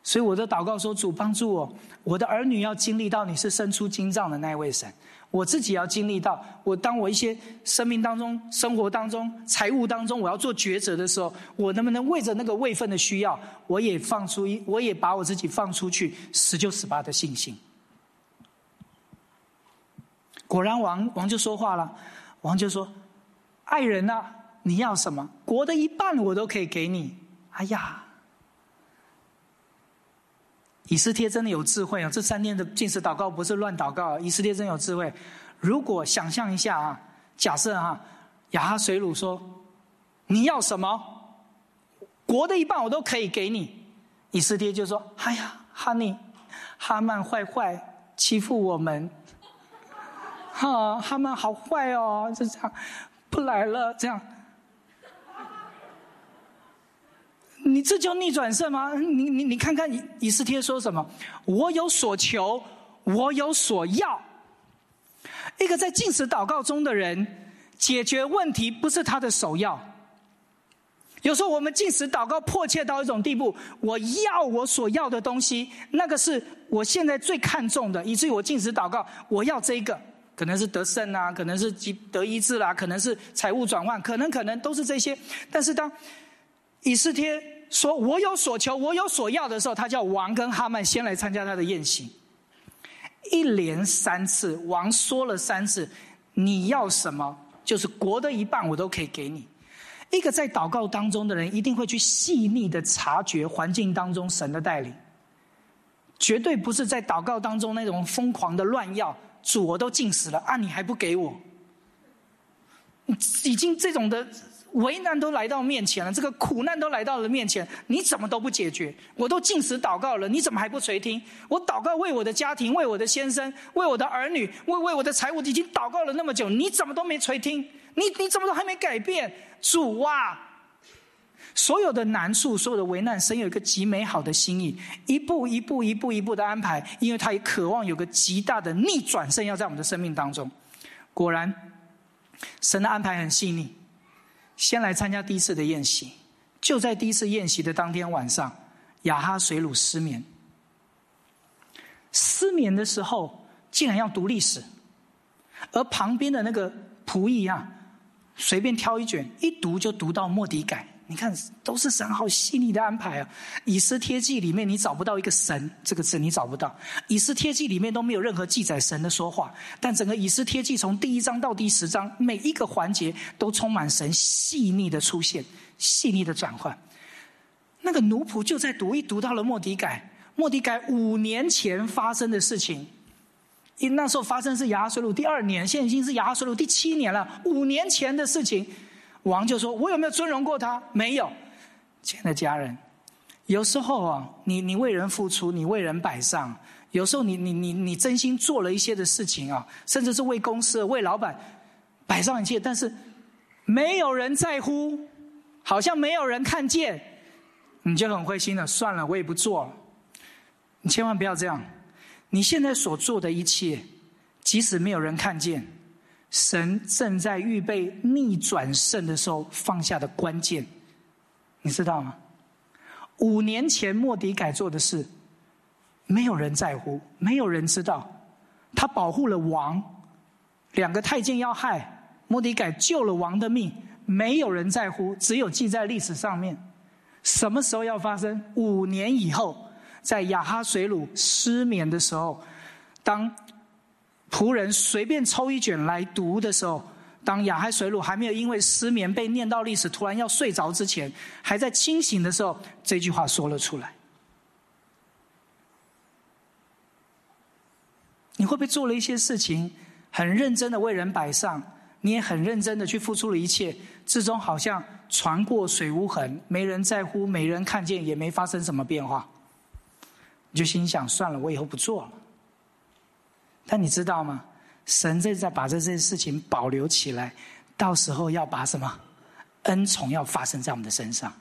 所以我的祷告说：“主帮助我，我的儿女要经历到你是伸出金杖的那一位神。我自己要经历到，我当我一些生命当中、生活当中、财务当中，我要做抉择的时候，我能不能为着那个位份的需要，我也放出一，我也把我自己放出去，十就十八的信心。”果然，王王就说话了。王就说：“爱人呐，你要什么？国的一半我都可以给你。”哎呀，以斯帖真的有智慧啊！这三天的进食祷告不是乱祷告，以斯帖真有智慧。如果想象一下啊，假设啊，亚哈水鲁说：“你要什么？国的一半我都可以给你。”以斯帖就说：“哎呀，哈尼，哈曼坏坏，欺负我们。<laughs> ”哈，哈曼好坏哦，就这样，不来了，这样。你这叫逆转胜吗？你你你看看以以斯帖说什么？我有所求，我有所要。一个在进食祷告中的人，解决问题不是他的首要。有时候我们进食祷告迫切到一种地步，我要我所要的东西，那个是我现在最看重的，以至于我进食祷告，我要这个。可能是得胜啊，可能是得医治啦，可能是财务转换，可能可能都是这些。但是当以斯帖说我有所求，我有所要的时候，他叫王跟哈曼先来参加他的宴席。一连三次，王说了三次，你要什么，就是国的一半，我都可以给你。一个在祷告当中的人，一定会去细腻的察觉环境当中神的带领，绝对不是在祷告当中那种疯狂的乱要。主，我都进死了啊！你还不给我？已经这种的为难都来到面前了，这个苦难都来到了面前，你怎么都不解决？我都进食祷告了，你怎么还不垂听？我祷告为我的家庭，为我的先生，为我的儿女，为为我的财务，已经祷告了那么久，你怎么都没垂听？你你怎么都还没改变？主啊！所有的难处，所有的危难，神有一个极美好的心意，一步一步、一步一步的安排，因为他也渴望有个极大的逆转神要在我们的生命当中。果然，神的安排很细腻。先来参加第一次的宴席，就在第一次宴席的当天晚上，亚哈水鲁失眠。失眠的时候，竟然要读历史，而旁边的那个仆役啊，随便挑一卷，一读就读到莫迪改。你看，都是神好细腻的安排啊！以斯帖记里面你找不到一个“神”这个字，你找不到。以斯帖记里面都没有任何记载神的说话，但整个以斯帖记从第一章到第十章，每一个环节都充满神细腻的出现、细腻的转换。那个奴仆就在读一读到了莫迪改，莫迪改五年前发生的事情，因那时候发生是亚哈水鲁第二年，现在已经是亚哈水鲁第七年了，五年前的事情。王就说：“我有没有尊荣过他？没有。亲爱的家人，有时候啊，你你为人付出，你为人摆上，有时候你你你你真心做了一些的事情啊，甚至是为公司、为老板摆上一切，但是没有人在乎，好像没有人看见，你就很灰心了。算了，我也不做了。你千万不要这样。你现在所做的一切，即使没有人看见。”神正在预备逆转胜的时候放下的关键，你知道吗？五年前莫迪改做的事，没有人在乎，没有人知道。他保护了王，两个太监要害莫迪改，救了王的命，没有人在乎，只有记在历史上面。什么时候要发生？五年以后，在亚哈水鲁失眠的时候，当。仆人随便抽一卷来读的时候，当亚海水鲁还没有因为失眠被念到历史，突然要睡着之前，还在清醒的时候，这句话说了出来。你会不会做了一些事情，很认真的为人摆上，你也很认真的去付出了一切，最终好像船过水无痕，没人在乎，没人看见，也没发生什么变化，你就心想算了，我以后不做了。但你知道吗？神正在把这件事情保留起来，到时候要把什么恩宠要发生在我们的身上。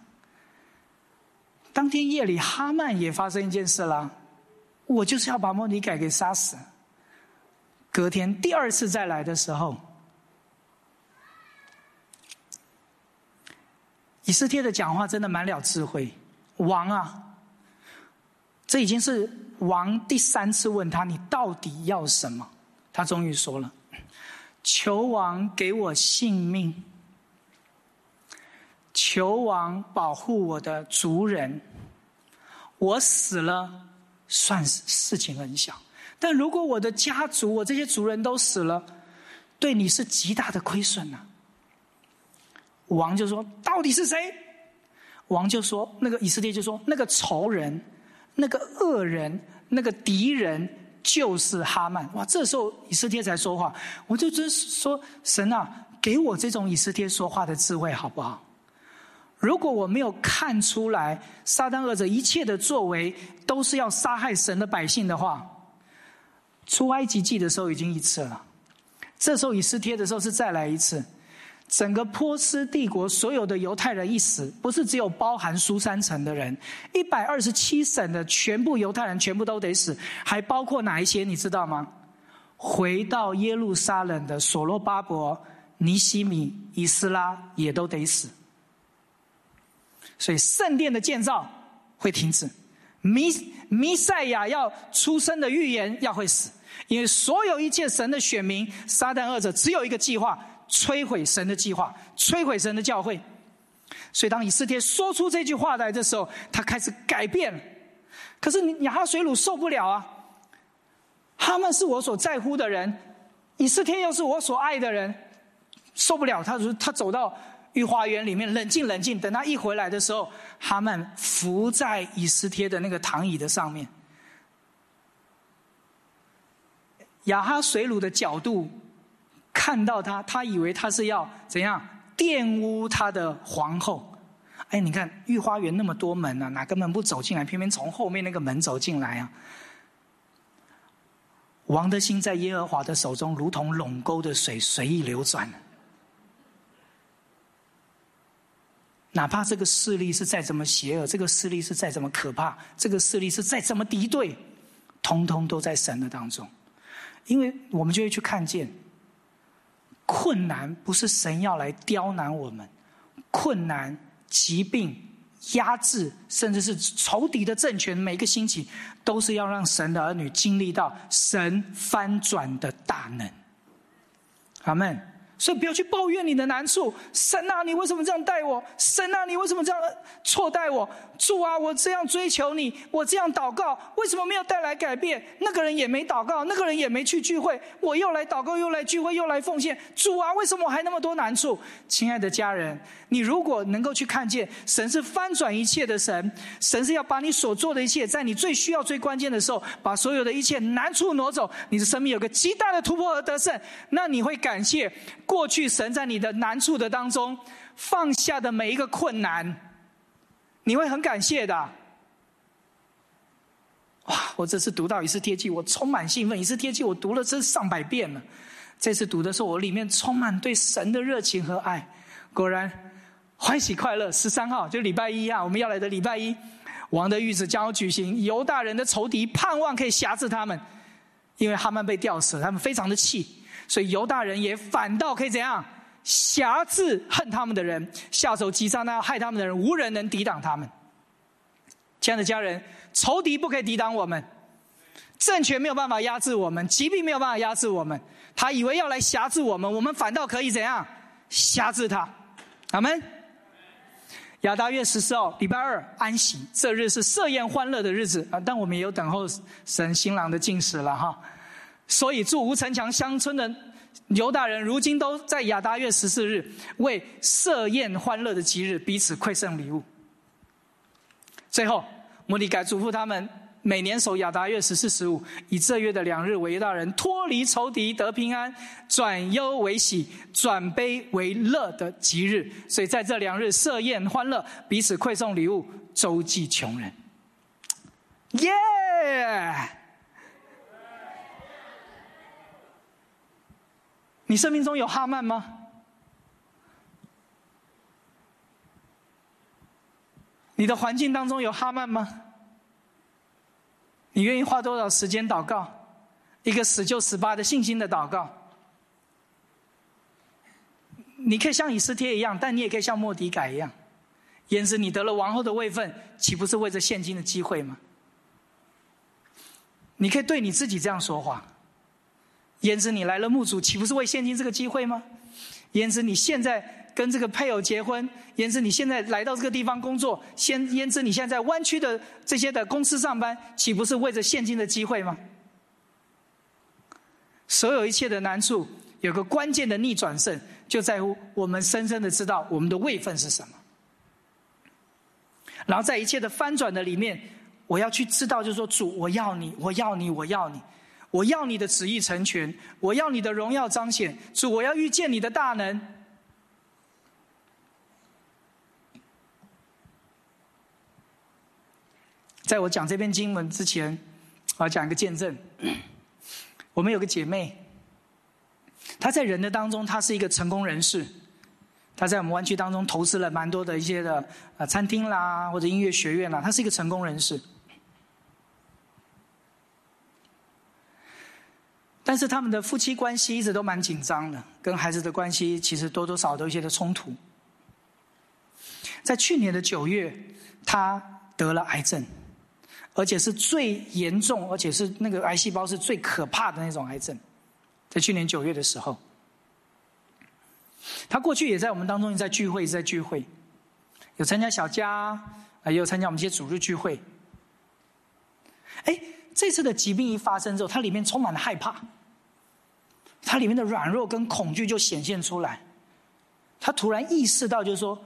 当天夜里，哈曼也发生一件事了，我就是要把莫尼改给杀死。隔天第二次再来的时候，以斯帖的讲话真的满了智慧。王啊，这已经是王第三次问他：“你到底要什么？”他终于说了：“求王给我性命，求王保护我的族人。我死了，算是事情很小；但如果我的家族，我这些族人都死了，对你是极大的亏损呐。”王就说：“到底是谁？”王就说：“那个以色列就说，那个仇人，那个恶人，那个敌人就是哈曼。哇！这时候以色列才说话，我就真说神啊，给我这种以色列说话的智慧好不好？如果我没有看出来撒旦恶者一切的作为都是要杀害神的百姓的话，出埃及记的时候已经一次了，这时候以斯帖的时候是再来一次。”整个波斯帝国所有的犹太人一死，不是只有包含苏三城的人，一百二十七省的全部犹太人全部都得死，还包括哪一些你知道吗？回到耶路撒冷的所罗巴伯、尼西米、以斯拉也都得死。所以圣殿的建造会停止，弥弥赛亚要出生的预言要会死，因为所有一切神的选民撒旦二者只有一个计划。摧毁神的计划，摧毁神的教会。所以，当以斯帖说出这句话来的时候，他开始改变了。可是，亚哈水鲁受不了啊！他们是我所在乎的人，以斯帖又是我所爱的人，受不了。他说：“他走到御花园里面，冷静冷静。等他一回来的时候，他们伏在以斯帖的那个躺椅的上面。亚哈水鲁的角度。”看到他，他以为他是要怎样玷污他的皇后？哎，你看御花园那么多门啊，哪个门不走进来？偏偏从后面那个门走进来啊！王的心在耶和华的手中，如同垄沟的水，随意流转。哪怕这个势力是再怎么邪恶，这个势力是再怎么可怕，这个势力是再怎么敌对，通通都在神的当中，因为我们就会去看见。困难不是神要来刁难我们，困难、疾病、压制，甚至是仇敌的政权，每个星期都是要让神的儿女经历到神翻转的大能。阿门。所以不要去抱怨你的难处，神啊，你为什么这样待我？神啊，你为什么这样错待我？主啊，我这样追求你，我这样祷告，为什么没有带来改变？那个人也没祷告，那个人也没去聚会，我又来祷告，又来聚会，又来奉献。主啊，为什么我还那么多难处？亲爱的家人，你如果能够去看见神是翻转一切的神，神是要把你所做的一切，在你最需要、最关键的时候，把所有的一切难处挪走，你的生命有个极大的突破和得胜，那你会感谢。过去神在你的难处的当中放下的每一个困难，你会很感谢的。哇！我这次读到《以斯帖记》，我充满兴奋。《以斯帖记》我读了这上百遍了。这次读的时候，我里面充满对神的热情和爱。果然欢喜快乐。十三号就礼拜一啊，我们要来的礼拜一，王的御旨将要举行。犹大人的仇敌盼望可以辖制他们，因为哈曼被吊死，他们非常的气。所以犹大人也反倒可以怎样？辖制恨他们的人，下手击杀那害他们的人，无人能抵挡他们。亲爱的家人，仇敌不可以抵挡我们，政权没有办法压制我们，疾病没有办法压制我们。他以为要来辖制我们，我们反倒可以怎样？辖制他。阿门。亚达月十四号，礼拜二安息，这日是设宴欢乐的日子啊！但我们也有等候神新郎的进食了哈。所以，祝吴城墙乡村的犹大人，如今都在亚达月十四日为设宴欢乐的吉日，彼此馈赠礼物。最后，摩利改嘱咐他们，每年守亚达月十四、十五，以这月的两日为大人脱离仇敌得平安，转忧为喜，转悲为乐的吉日。所以，在这两日设宴欢乐，彼此馈送礼物，周济穷人。耶！你生命中有哈曼吗？你的环境当中有哈曼吗？你愿意花多少时间祷告？一个死就死吧的信心的祷告。你可以像以斯帖一样，但你也可以像莫迪改一样。焉知你得了王后的位分，岂不是为着现今的机会吗？你可以对你自己这样说话：言之，你来了墓主，岂不是为现今这个机会吗？言之，你现在跟这个配偶结婚；焉知，你现在来到这个地方工作；先焉知，你现在在湾区的这些的公司上班，岂不是为着现今的机会吗？所有一切的难处，有个关键的逆转胜，就在乎我们深深的知道我们的位分是什么。然后在一切的翻转的里面，我要去知道，就是说，主，我要你，我要你，我要你，我要你的旨意成全，我要你的荣耀彰显，主，我要遇见你的大能。在我讲这篇经文之前，我要讲一个见证。<clears throat> 我们有个姐妹，她在人的当中，她是一个成功人士。她在我们湾区当中投资了蛮多的一些的啊餐厅啦，或者音乐学院啦。她是一个成功人士，但是他们的夫妻关系一直都蛮紧张的，跟孩子的关系其实多多少少都有一些的冲突。在去年的九月，她得了癌症，而且是最严重，而且是那个癌细胞是最可怕的那种癌症。在去年九月的时候。他过去也在我们当中，在聚会，在聚会，有参加小家，啊，也有参加我们一些主日聚会。哎，这次的疾病一发生之后，他里面充满了害怕，他里面的软弱跟恐惧就显现出来。他突然意识到，就是说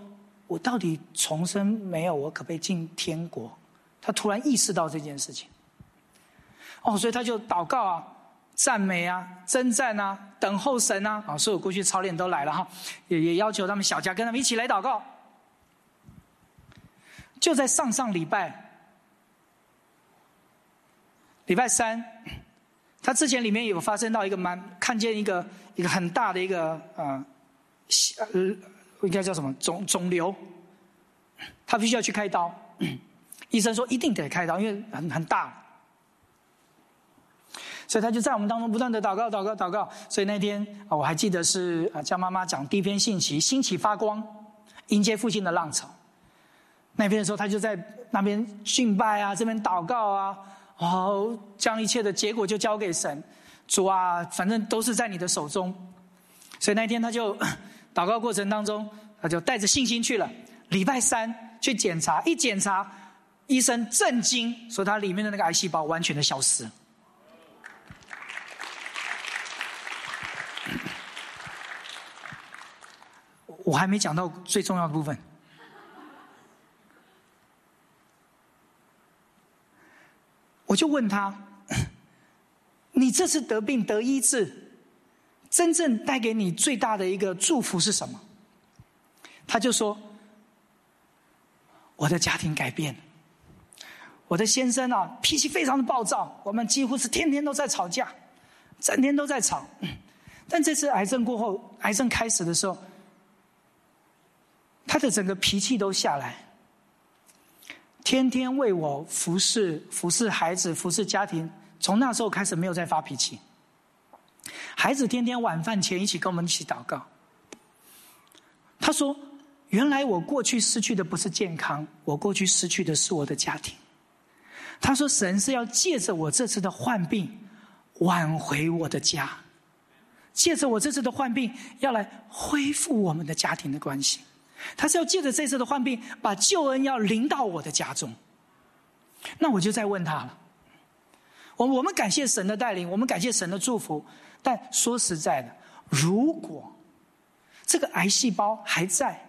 我到底重生没有？我可不可以进天国？他突然意识到这件事情。哦，所以他就祷告啊。赞美啊，征战啊，等候神啊，啊，所有过去操练都来了哈，也也要求他们小家跟他们一起来祷告。就在上上礼拜，礼拜三，他之前里面有发生到一个蛮看见一个一个很大的一个啊，呃，应该叫什么肿肿瘤，他必须要去开刀，医生说一定得开刀，因为很很大。所以他就在我们当中不断的祷告、祷告、祷告。所以那天啊，我还记得是啊，叫妈妈讲第一篇信息，兴起发光，迎接复兴的浪潮。那边的时候，他就在那边敬拜啊，这边祷告啊，哦，将一切的结果就交给神，主啊，反正都是在你的手中。所以那天他就 <coughs> 祷告过程当中，他就带着信心去了。礼拜三去检查，一检查，医生震惊，说他里面的那个癌细胞完全的消失。我还没讲到最重要的部分，我就问他：“ <clears throat> 你这次得病得医治，真正带给你最大的一个祝福是什么？”他就说：“我的家庭改变，我的先生啊脾气非常的暴躁，我们几乎是天天都在吵架，整天都在吵。但这次癌症过后，癌症开始的时候。”他的整个脾气都下来，天天为我服侍、服侍孩子、服侍家庭。从那时候开始，没有再发脾气。孩子天天晚饭前一起跟我们一起祷告。他说：“原来我过去失去的不是健康，我过去失去的是我的家庭。”他说：“神是要借着我这次的患病，挽回我的家；借着我这次的患病，要来恢复我们的家庭的关系。”他是要借着这次的患病，把救恩要临到我的家中。那我就再问他了。我我们感谢神的带领，我们感谢神的祝福。但说实在的，如果这个癌细胞还在，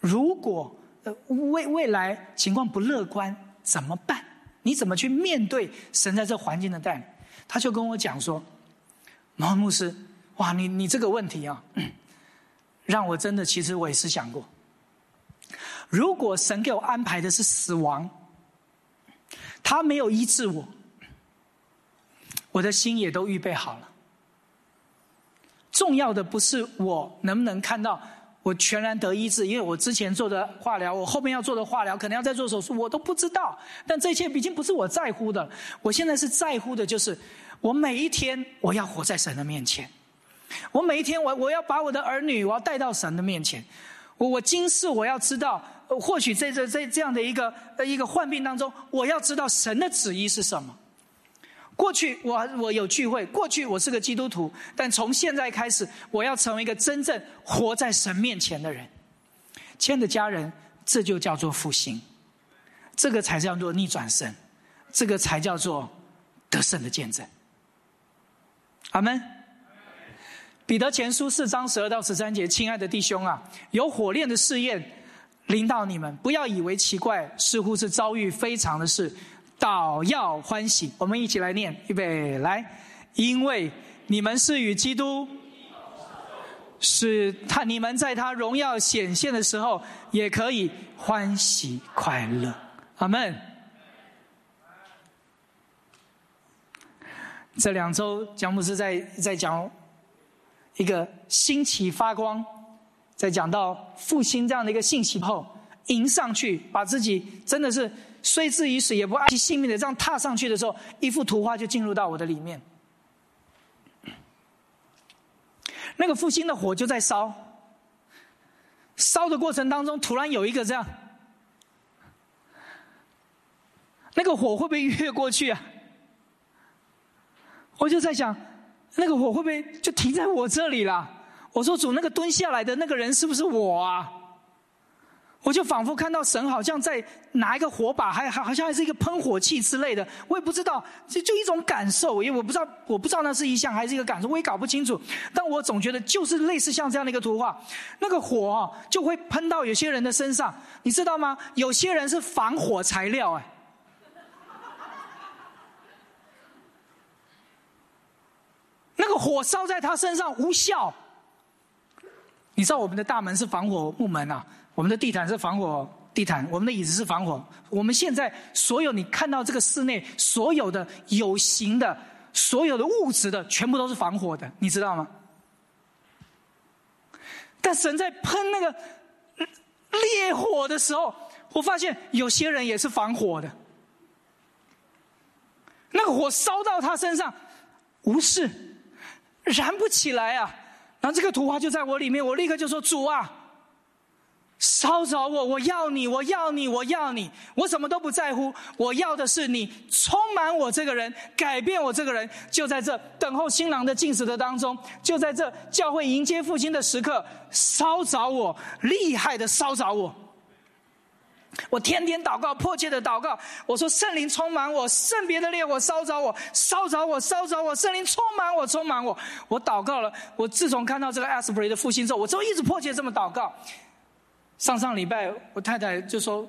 如果呃未未来情况不乐观，怎么办？你怎么去面对神在这环境的带领？他就跟我讲说：“毛牧师，哇，你你这个问题啊，<clears throat> 让我真的其实我也是想过。”如果神给我安排的是死亡，他没有医治我，我的心也都预备好了。重要的不是我能不能看到我全然得医治，因为我之前做的化疗，我后面要做的化疗，可能要再做手术，我都不知道。但这一切已经不是我在乎的，我现在是在乎的，就是我每一天我要活在神的面前，我每一天我我要把我的儿女我要带到神的面前，我我今世我要知道。或许在这在这样的一个呃一个患病当中，我要知道神的旨意是什么。过去我我有聚会，过去我是个基督徒，但从现在开始，我要成为一个真正活在神面前的人。亲爱的家人，这就叫做复兴，这个才叫做逆转胜，这个才叫做得胜的见证。阿门。彼得前书四章十二到十三节，亲爱的弟兄啊，有火炼的试验临到你们，不要以为奇怪，似乎是遭遇非常的事。倒要欢喜，我们一起来念，预备来，因为你们是与基督，是他，你们在他荣耀显现的时候，也可以欢喜快乐。阿门。这两周蒋牧师在在讲一个兴起发光，在讲到复兴这样的一个信息后，迎上去，把自己真的是。虽至于死，也不爱惜性命的，这样踏上去的时候，一幅图画就进入到我的里面。那个复兴的火就在烧，烧的过程当中，突然有一个这样，那个火会不会越过去啊？我就在想，那个火会不会就停在我这里了？我说主，那个蹲下来的那个人是不是我啊？我就仿佛看到神好像在拿一个火把，还还好像还是一个喷火器之类的，我也不知道，就就一种感受，因为我不知道，我不知道那是一项还是一个感受，我也搞不清楚。但我总觉得就是类似像这样的一个图画，那个火就会喷到有些人的身上，你知道吗？有些人是防火材料，哎，那个火烧在他身上无效。你知道我们的大门是防火木门啊。我们的地毯是防火地毯，我们的椅子是防火。我们现在所有你看到这个室内所有的有形的、所有的物质的，全部都是防火的，你知道吗？但神在喷那个烈火的时候，我发现有些人也是防火的。那个火烧到他身上，无事，燃不起来啊！然后这个图画就在我里面，我立刻就说：“主啊！”烧着我，我要你，我要你，我要你，我什么都不在乎，我要的是你充满我这个人，改变我这个人。就在这等候新郎的进食的当中，就在这教会迎接复兴的时刻，烧着我，厉害的烧着我。我天天祷告，迫切的祷告，我说圣灵充满我，圣别的烈火烧着我，烧着我，烧着我，圣灵充满我，充满我。我祷告了，我自从看到这个 Asbury 的复兴之后，我就一直迫切这么祷告。上上礼拜，我太太就说：“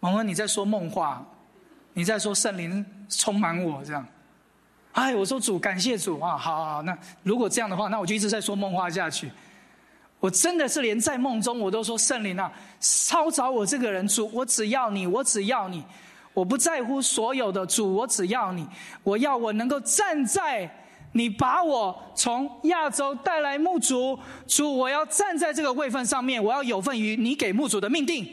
蒙恩，你在说梦话，你在说圣灵充满我这样。”哎，我说主，感谢主啊！好好好，那如果这样的话，那我就一直在说梦话下去。我真的是连在梦中我都说圣灵啊，烧着我这个人主，我只要你，我只要你，我不在乎所有的主，我只要你，我要我能够站在。你把我从亚洲带来牧主，主，我要站在这个位份上面，我要有份于你给牧主的命定。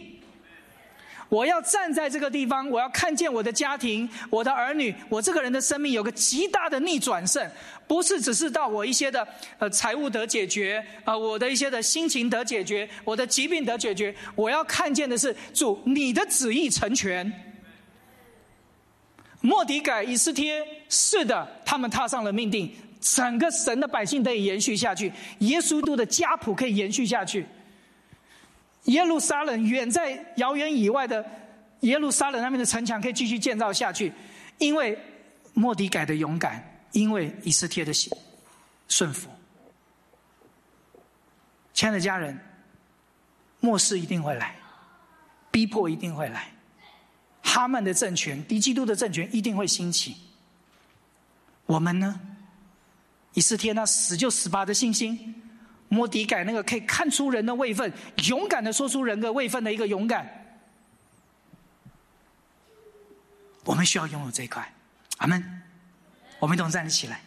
我要站在这个地方，我要看见我的家庭、我的儿女，我这个人的生命有个极大的逆转胜，不是只是到我一些的呃财务得解决啊，我的一些的心情得解决，我的疾病得解决。我要看见的是主你的旨意成全。莫迪改、以斯帖，是的，他们踏上了命定，整个神的百姓得以延续下去，耶稣都的家谱可以延续下去。耶路撒冷远在遥远以外的耶路撒冷那边的城墙可以继续建造下去，因为莫迪改的勇敢，因为以斯帖的顺服。亲爱的家人，末世一定会来，逼迫一定会来。他们的政权，敌基督的政权一定会兴起。我们呢？以斯帖那死就死吧的信心，摸底改那个可以看出人的位份，勇敢的说出人的位份的一个勇敢，我们需要拥有这一块。阿门。我们一同站立起来。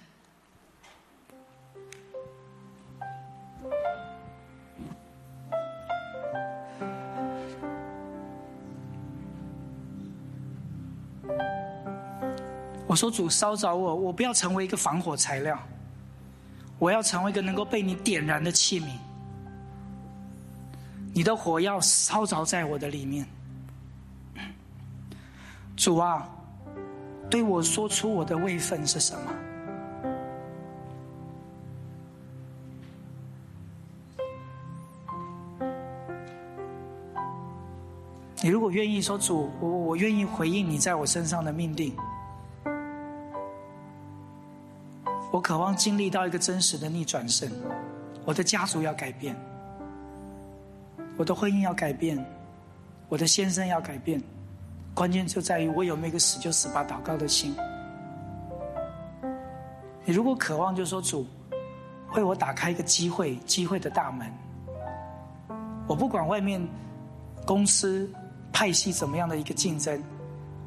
我说主烧着我，我不要成为一个防火材料，我要成为一个能够被你点燃的器皿。你的火要烧着在我的里面，主啊，对我说出我的位分是什么。你如果愿意说主，我我愿意回应你在我身上的命定。渴望经历到一个真实的逆转胜，我的家族要改变，我的婚姻要改变，我的先生要改变，关键就在于我有没有一个死就死吧祷告的心。你如果渴望，就说主，为我打开一个机会，机会的大门。我不管外面公司。派系怎么样的一个竞争？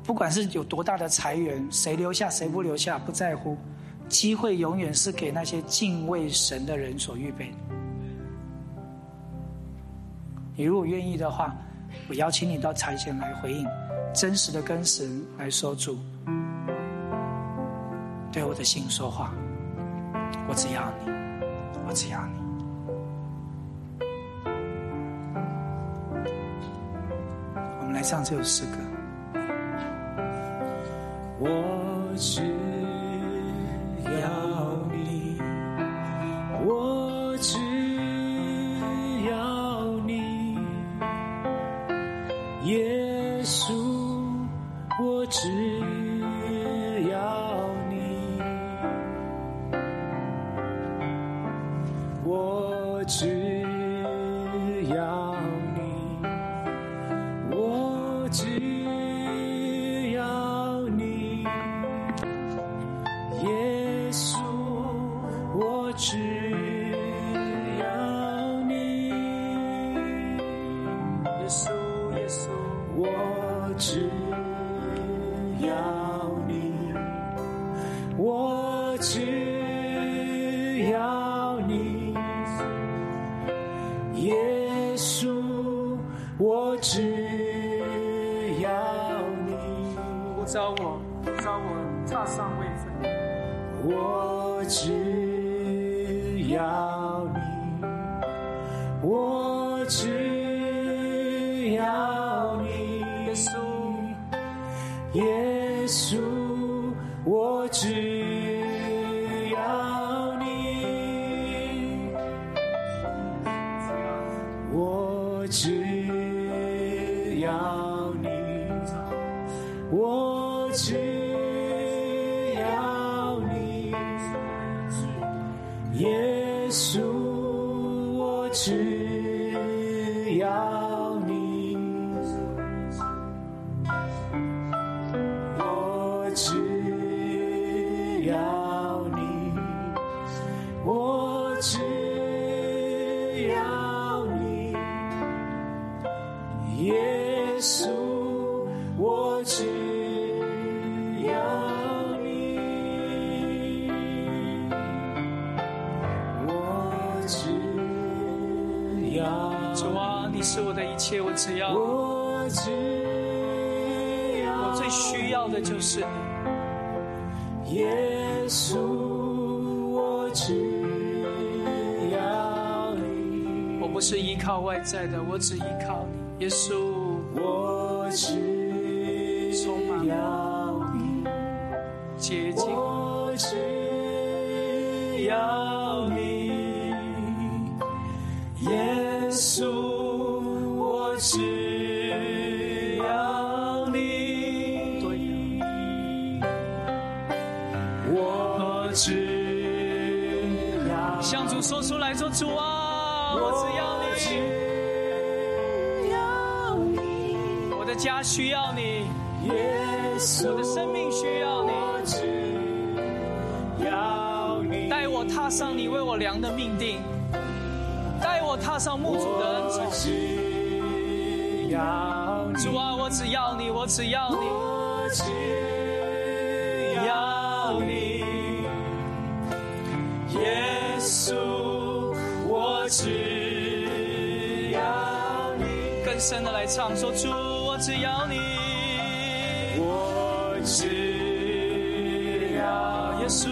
不管是有多大的裁员，谁留下谁不留下不在乎，机会永远是给那些敬畏神的人所预备。你如果愿意的话，我邀请你到台前来回应，真实的跟神来说主，对我的心说话，我只要你，我只要你。我们来唱这首诗歌。我只告诉我，只要。我只要，我最需要的就是你，耶稣，我只要你。我不是依靠外在的，我只依靠你，耶稣。我只家需要你，我的生命需要你，要你。带我踏上你为我量的命定，带我踏上牧主的恩宠。主啊，我只要你，我只要你。我只要你，耶稣，我只要你，更深的来唱，说出我只要你，我只要耶稣，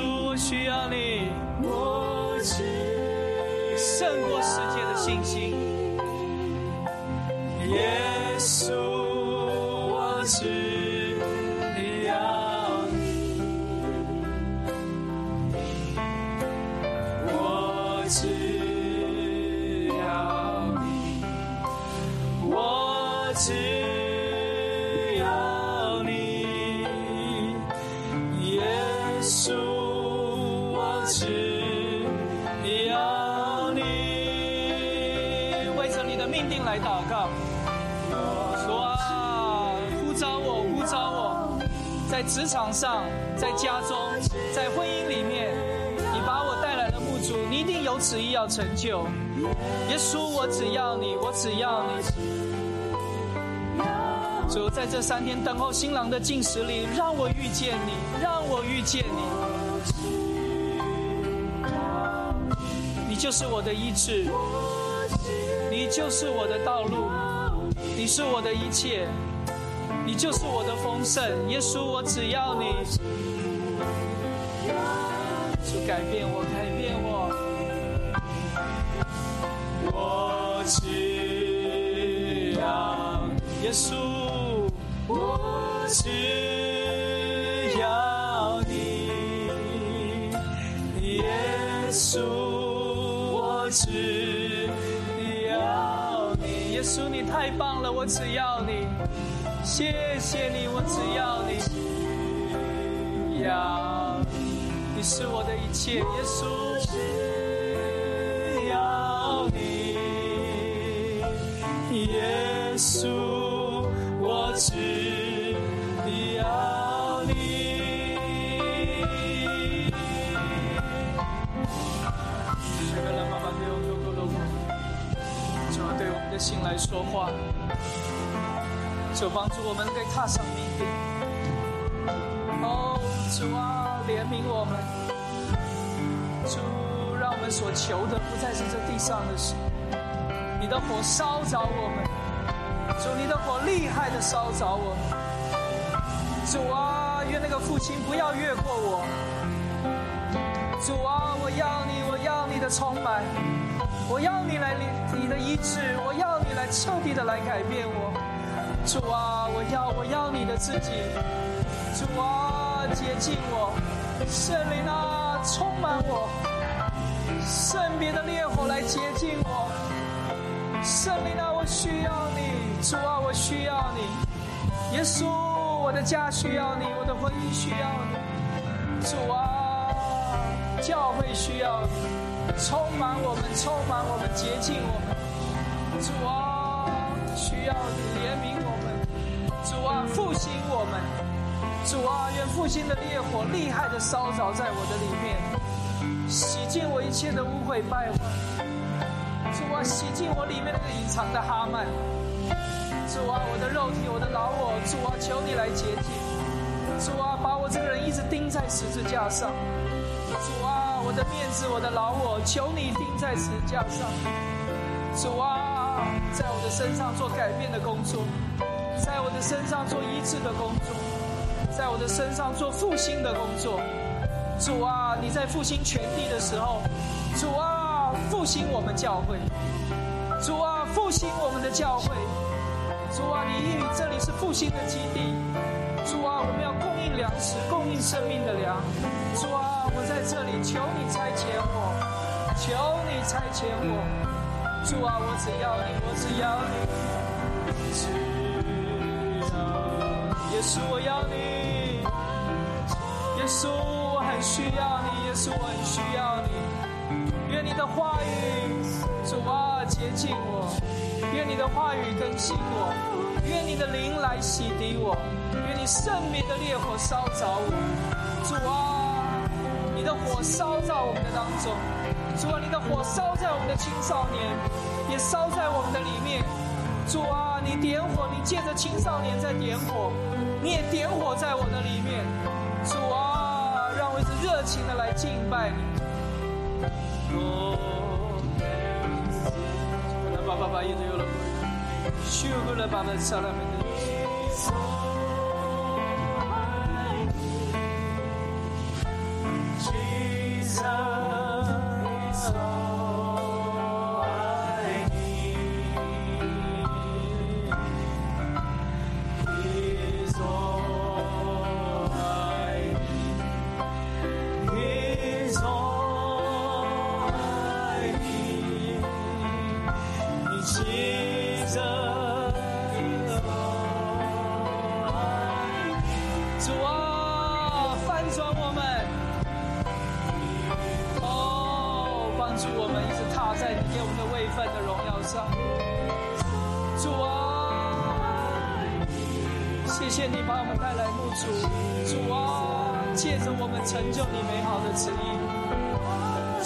来祷告。主啊，呼召我，呼召我，在职场上，在家中，在婚姻里面，你把我带来了牧主，你一定有旨意要成就。耶稣，我只要你，我只要你。主，在这三天等候新郎的进食里，让我遇见你，让我遇见你。你就是我的意志，就是我的道路，你是我的一切，你就是我的丰盛。耶稣，我只要你，主改变我，改变我。我只要耶稣，我只我只要你，谢谢你，我只要你，要你你是我的一切，耶稣。要你，耶稣，我只要你。主啊，对我们的心来说话，主帮助我们可以踏上明天。哦，主啊，怜悯我们，主。让我们所求的不再是这地上的事，你的火烧着我们，主，你的火厉害的烧着我们，主啊，愿那个父亲不要越过我，主啊，我要你，我要你的充满，我要你来你的医治，我要你来彻底的来改变我，主啊，我要我要你的自己，主啊，洁净我，圣灵啊，充满我。圣别的烈火来洁净我，圣灵啊，我需要你，主啊，我需要你，耶稣，我的家需要你，我的婚姻需要你，主啊，教会需要你，充满我们，充满我们，洁净我们，主啊，需要你怜悯，啊，复兴我们，主啊，愿复兴的烈火厉害的烧着在我的里面。洗净我一切的污秽败坏，主啊，洗净我里面那个隐藏的哈曼，主啊，我的肉体，我的老我，主啊，求你来洁净，主啊，把我这个人一直钉在十字架上，主啊，我的面子，我的老我，求你钉在十字架上，主啊，在我的身上做改变的工作，在我的身上做医治的工作，在我的身上做复兴的工作。主啊，你在复兴全地的时候，主啊，复兴我们教会，主啊，复兴我们的教会，主啊，你应许这里是复兴的基地，主啊，我们要供应粮食，供应生命的粮，主啊，我在这里求你差遣我，求你差遣我，主啊，我只要你，我只要你，只要耶稣，我要你，耶稣。我很需要你，耶稣，我很需要你。愿你的话语，主啊，洁净我；愿你的话语更新我；愿你的灵来洗涤我；愿你圣明的烈火烧着我。主啊，你的火烧在我们的当中；主啊，你的火烧在我们的青少年，也烧在我们的里面。主啊，你点火，你借着青少年在点火，你也点火在我的里面。主啊。热情的来敬拜你。哦，爸爸爸，一直有了，修过了，爸爸杀了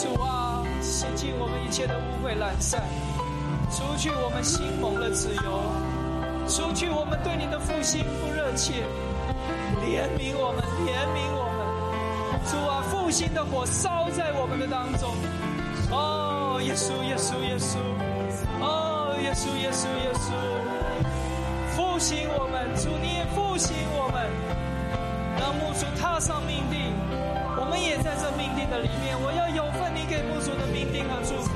主啊，洗净我们一切的污秽懒散，除去我们心蒙的自由，除去我们对你的复兴不热切，怜悯我们，怜悯我们，主啊，复兴的火烧在我们的当中，哦，耶稣，耶稣，耶稣，哦，耶稣，耶稣，耶稣，复兴我们，主你也复兴我们，让牧主踏上命定，在这命定的里面，我要有份你给牧主的命定和祝福，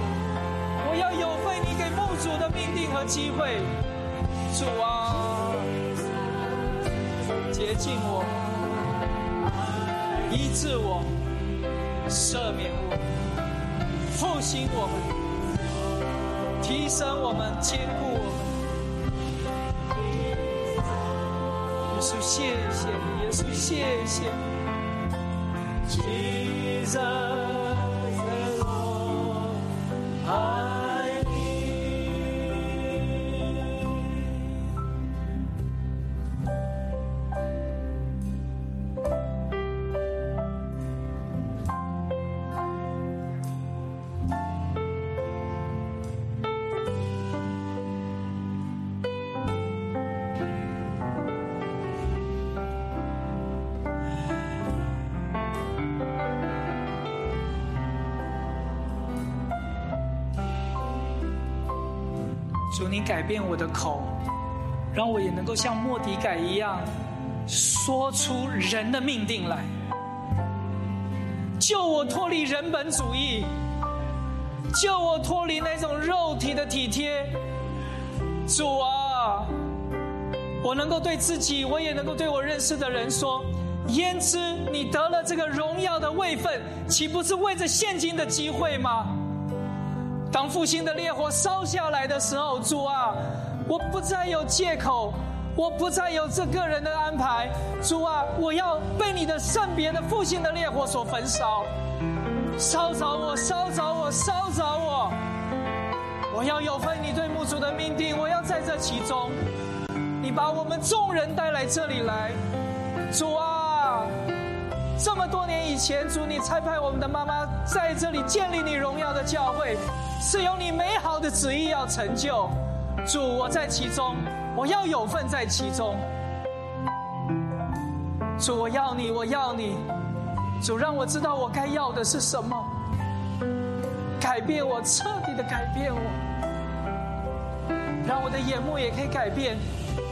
我要有份你给牧主的命定和机会，主啊，洁净我，医治我，赦免我，复兴我们，提升我们，坚固我们。耶稣，谢谢你，耶稣，谢谢你。Jesus, 主，你改变我的口，让我也能够像莫迪改一样，说出人的命定来，救我脱离人本主义，救我脱离那种肉体的体贴。主啊，我能够对自己，我也能够对我认识的人说：焉知你得了这个荣耀的位分，岂不是为着现今的机会吗？当复兴的烈火烧下来的时候，主啊，我不再有借口，我不再有这个人的安排，主啊，我要被你的圣别的复兴的烈火所焚烧，烧着我，烧着我，烧着我，我要有份你对牧主的命定，我要在这其中，你把我们众人带来这里来，主啊。这么多年以前，主你差派我们的妈妈在这里建立你荣耀的教会，是有你美好的旨意要成就。主，我在其中，我要有份在其中。主，我要你，我要你。主，让我知道我该要的是什么，改变我，彻底的改变我，让我的眼目也可以改变。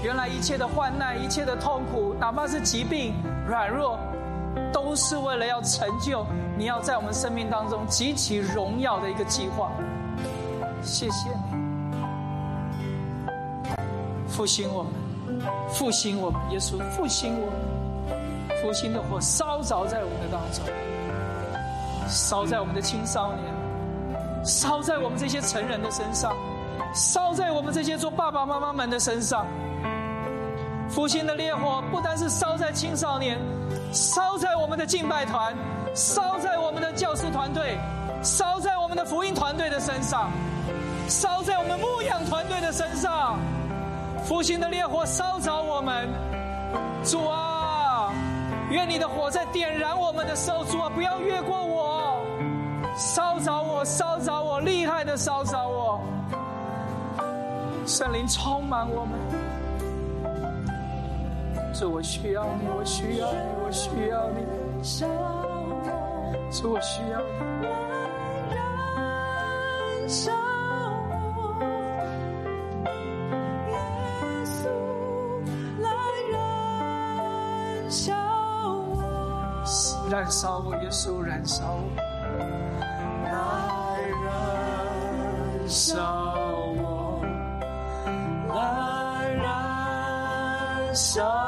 原来一切的患难，一切的痛苦，哪怕是疾病、软弱。都是为了要成就你要在我们生命当中极其荣耀的一个计划。谢谢你，复兴我们，复兴我们，耶稣复兴我们，复兴的火烧着在我们的当中，烧在我们的青少年，烧在我们这些成人的身上，烧在我们这些做爸爸妈妈们的身上。复兴的烈火不单是烧在青少年。烧在我们的敬拜团，烧在我们的教师团队，烧在我们的福音团队的身上，烧在我们牧养团队的身上。复兴的烈火烧着我们，主啊，愿你的火在点燃我们的时候，主啊，不要越过我，烧着我，烧着我，厉害的烧着我。圣灵充满我们。主，我需要你，我需要你，我需要你。主，我需要你。燃烧我，耶稣来燃烧我，燃烧我，耶稣，燃烧我，来燃烧我，来燃烧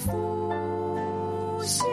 复兴